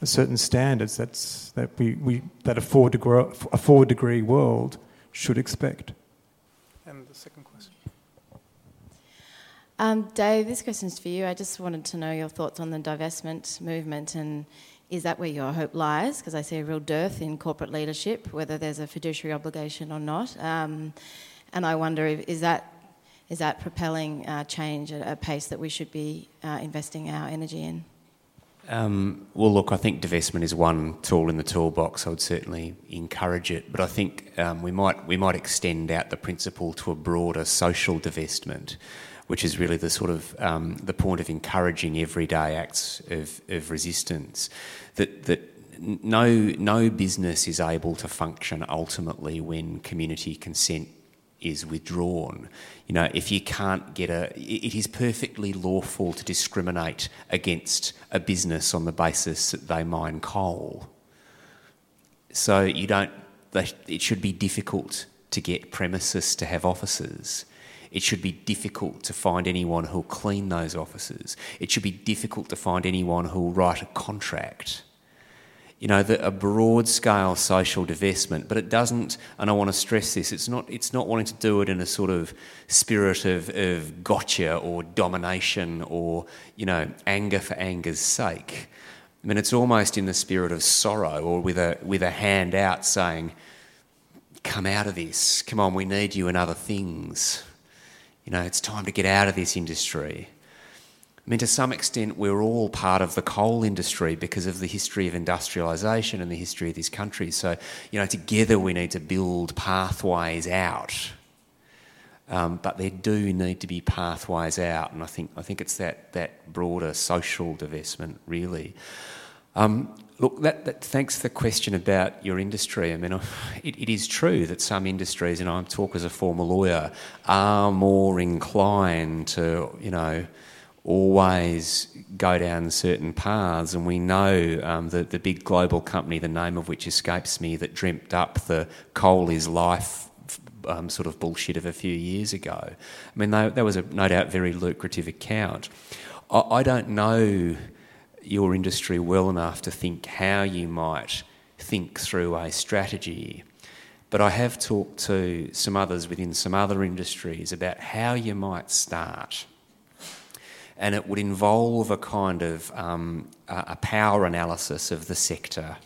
a certain standards that's, that, we, we, that a, four degree, a four degree world should expect. And the second question. Um, Dave, this question's for you. I just wanted to know your thoughts on the divestment movement and is that where your hope lies? Because I see a real dearth in corporate leadership, whether there's a fiduciary obligation or not. Um, and I wonder if, is that is that propelling uh, change at a pace that we should be uh, investing our energy in? Um, well, look, I think divestment is one tool in the toolbox. I would certainly encourage it, but I think um, we might we might extend out the principle to a broader social divestment, which is really the sort of um, the point of encouraging everyday acts of, of resistance. That that no no business is able to function ultimately when community consent is withdrawn. You know, if you can't get a, it is perfectly lawful to discriminate against a business on the basis that they mine coal. So you don't, it should be difficult to get premises to have offices. It should be difficult to find anyone who'll clean those offices. It should be difficult to find anyone who'll write a contract you know, the, a broad scale social divestment, but it doesn't, and I want to stress this, it's not, it's not wanting to do it in a sort of spirit of, of gotcha or domination or, you know, anger for anger's sake. I mean, it's almost in the spirit of sorrow or with a, with a hand out saying, come out of this, come on, we need you in other things. You know, it's time to get out of this industry. I mean, to some extent, we're all part of the coal industry because of the history of industrialisation and the history of this country. So, you know, together we need to build pathways out. Um, but there do need to be pathways out, and I think I think it's that that broader social divestment, really. Um, look, that, that, thanks for the question about your industry. I mean, it, it is true that some industries, and I talk as a former lawyer, are more inclined to, you know always go down certain paths. And we know um, that the big global company, the name of which escapes me, that dreamt up the coal is life um, sort of bullshit of a few years ago. I mean, that was a no doubt very lucrative account. I, I don't know your industry well enough to think how you might think through a strategy. But I have talked to some others within some other industries about how you might start. And it would involve a kind of um, a power analysis of the sector,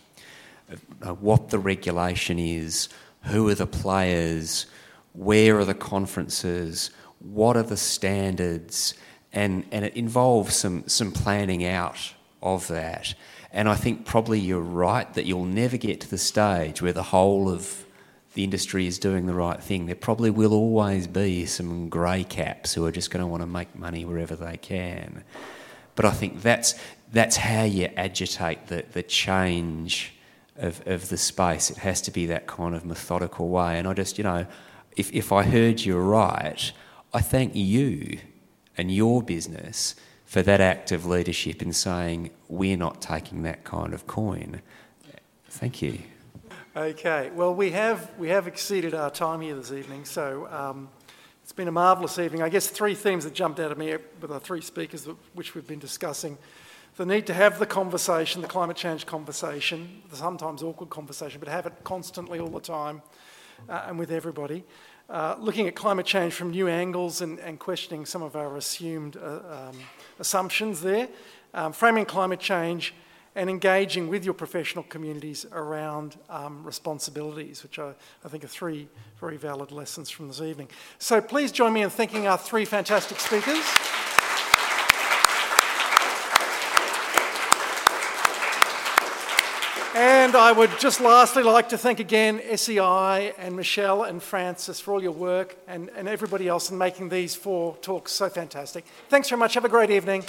what the regulation is, who are the players, where are the conferences, what are the standards, and, and it involves some, some planning out of that. And I think probably you're right that you'll never get to the stage where the whole of the industry is doing the right thing. There probably will always be some grey caps who are just going to want to make money wherever they can. But I think that's, that's how you agitate the, the change of, of the space. It has to be that kind of methodical way. And I just, you know, if, if I heard you right, I thank you and your business for that act of leadership in saying, we're not taking that kind of coin. Thank you. Okay, well, we have, we have exceeded our time here this evening, so um, it's been a marvellous evening. I guess three themes that jumped out of me with our three speakers, which we've been discussing the need to have the conversation, the climate change conversation, the sometimes awkward conversation, but have it constantly all the time uh, and with everybody. Uh, looking at climate change from new angles and, and questioning some of our assumed uh, um, assumptions there, um, framing climate change and engaging with your professional communities around um, responsibilities, which I, I think are three very valid lessons from this evening. So please join me in thanking our three fantastic speakers. And I would just lastly like to thank again SEI and Michelle and Frances for all your work and, and everybody else in making these four talks so fantastic. Thanks very much. Have a great evening.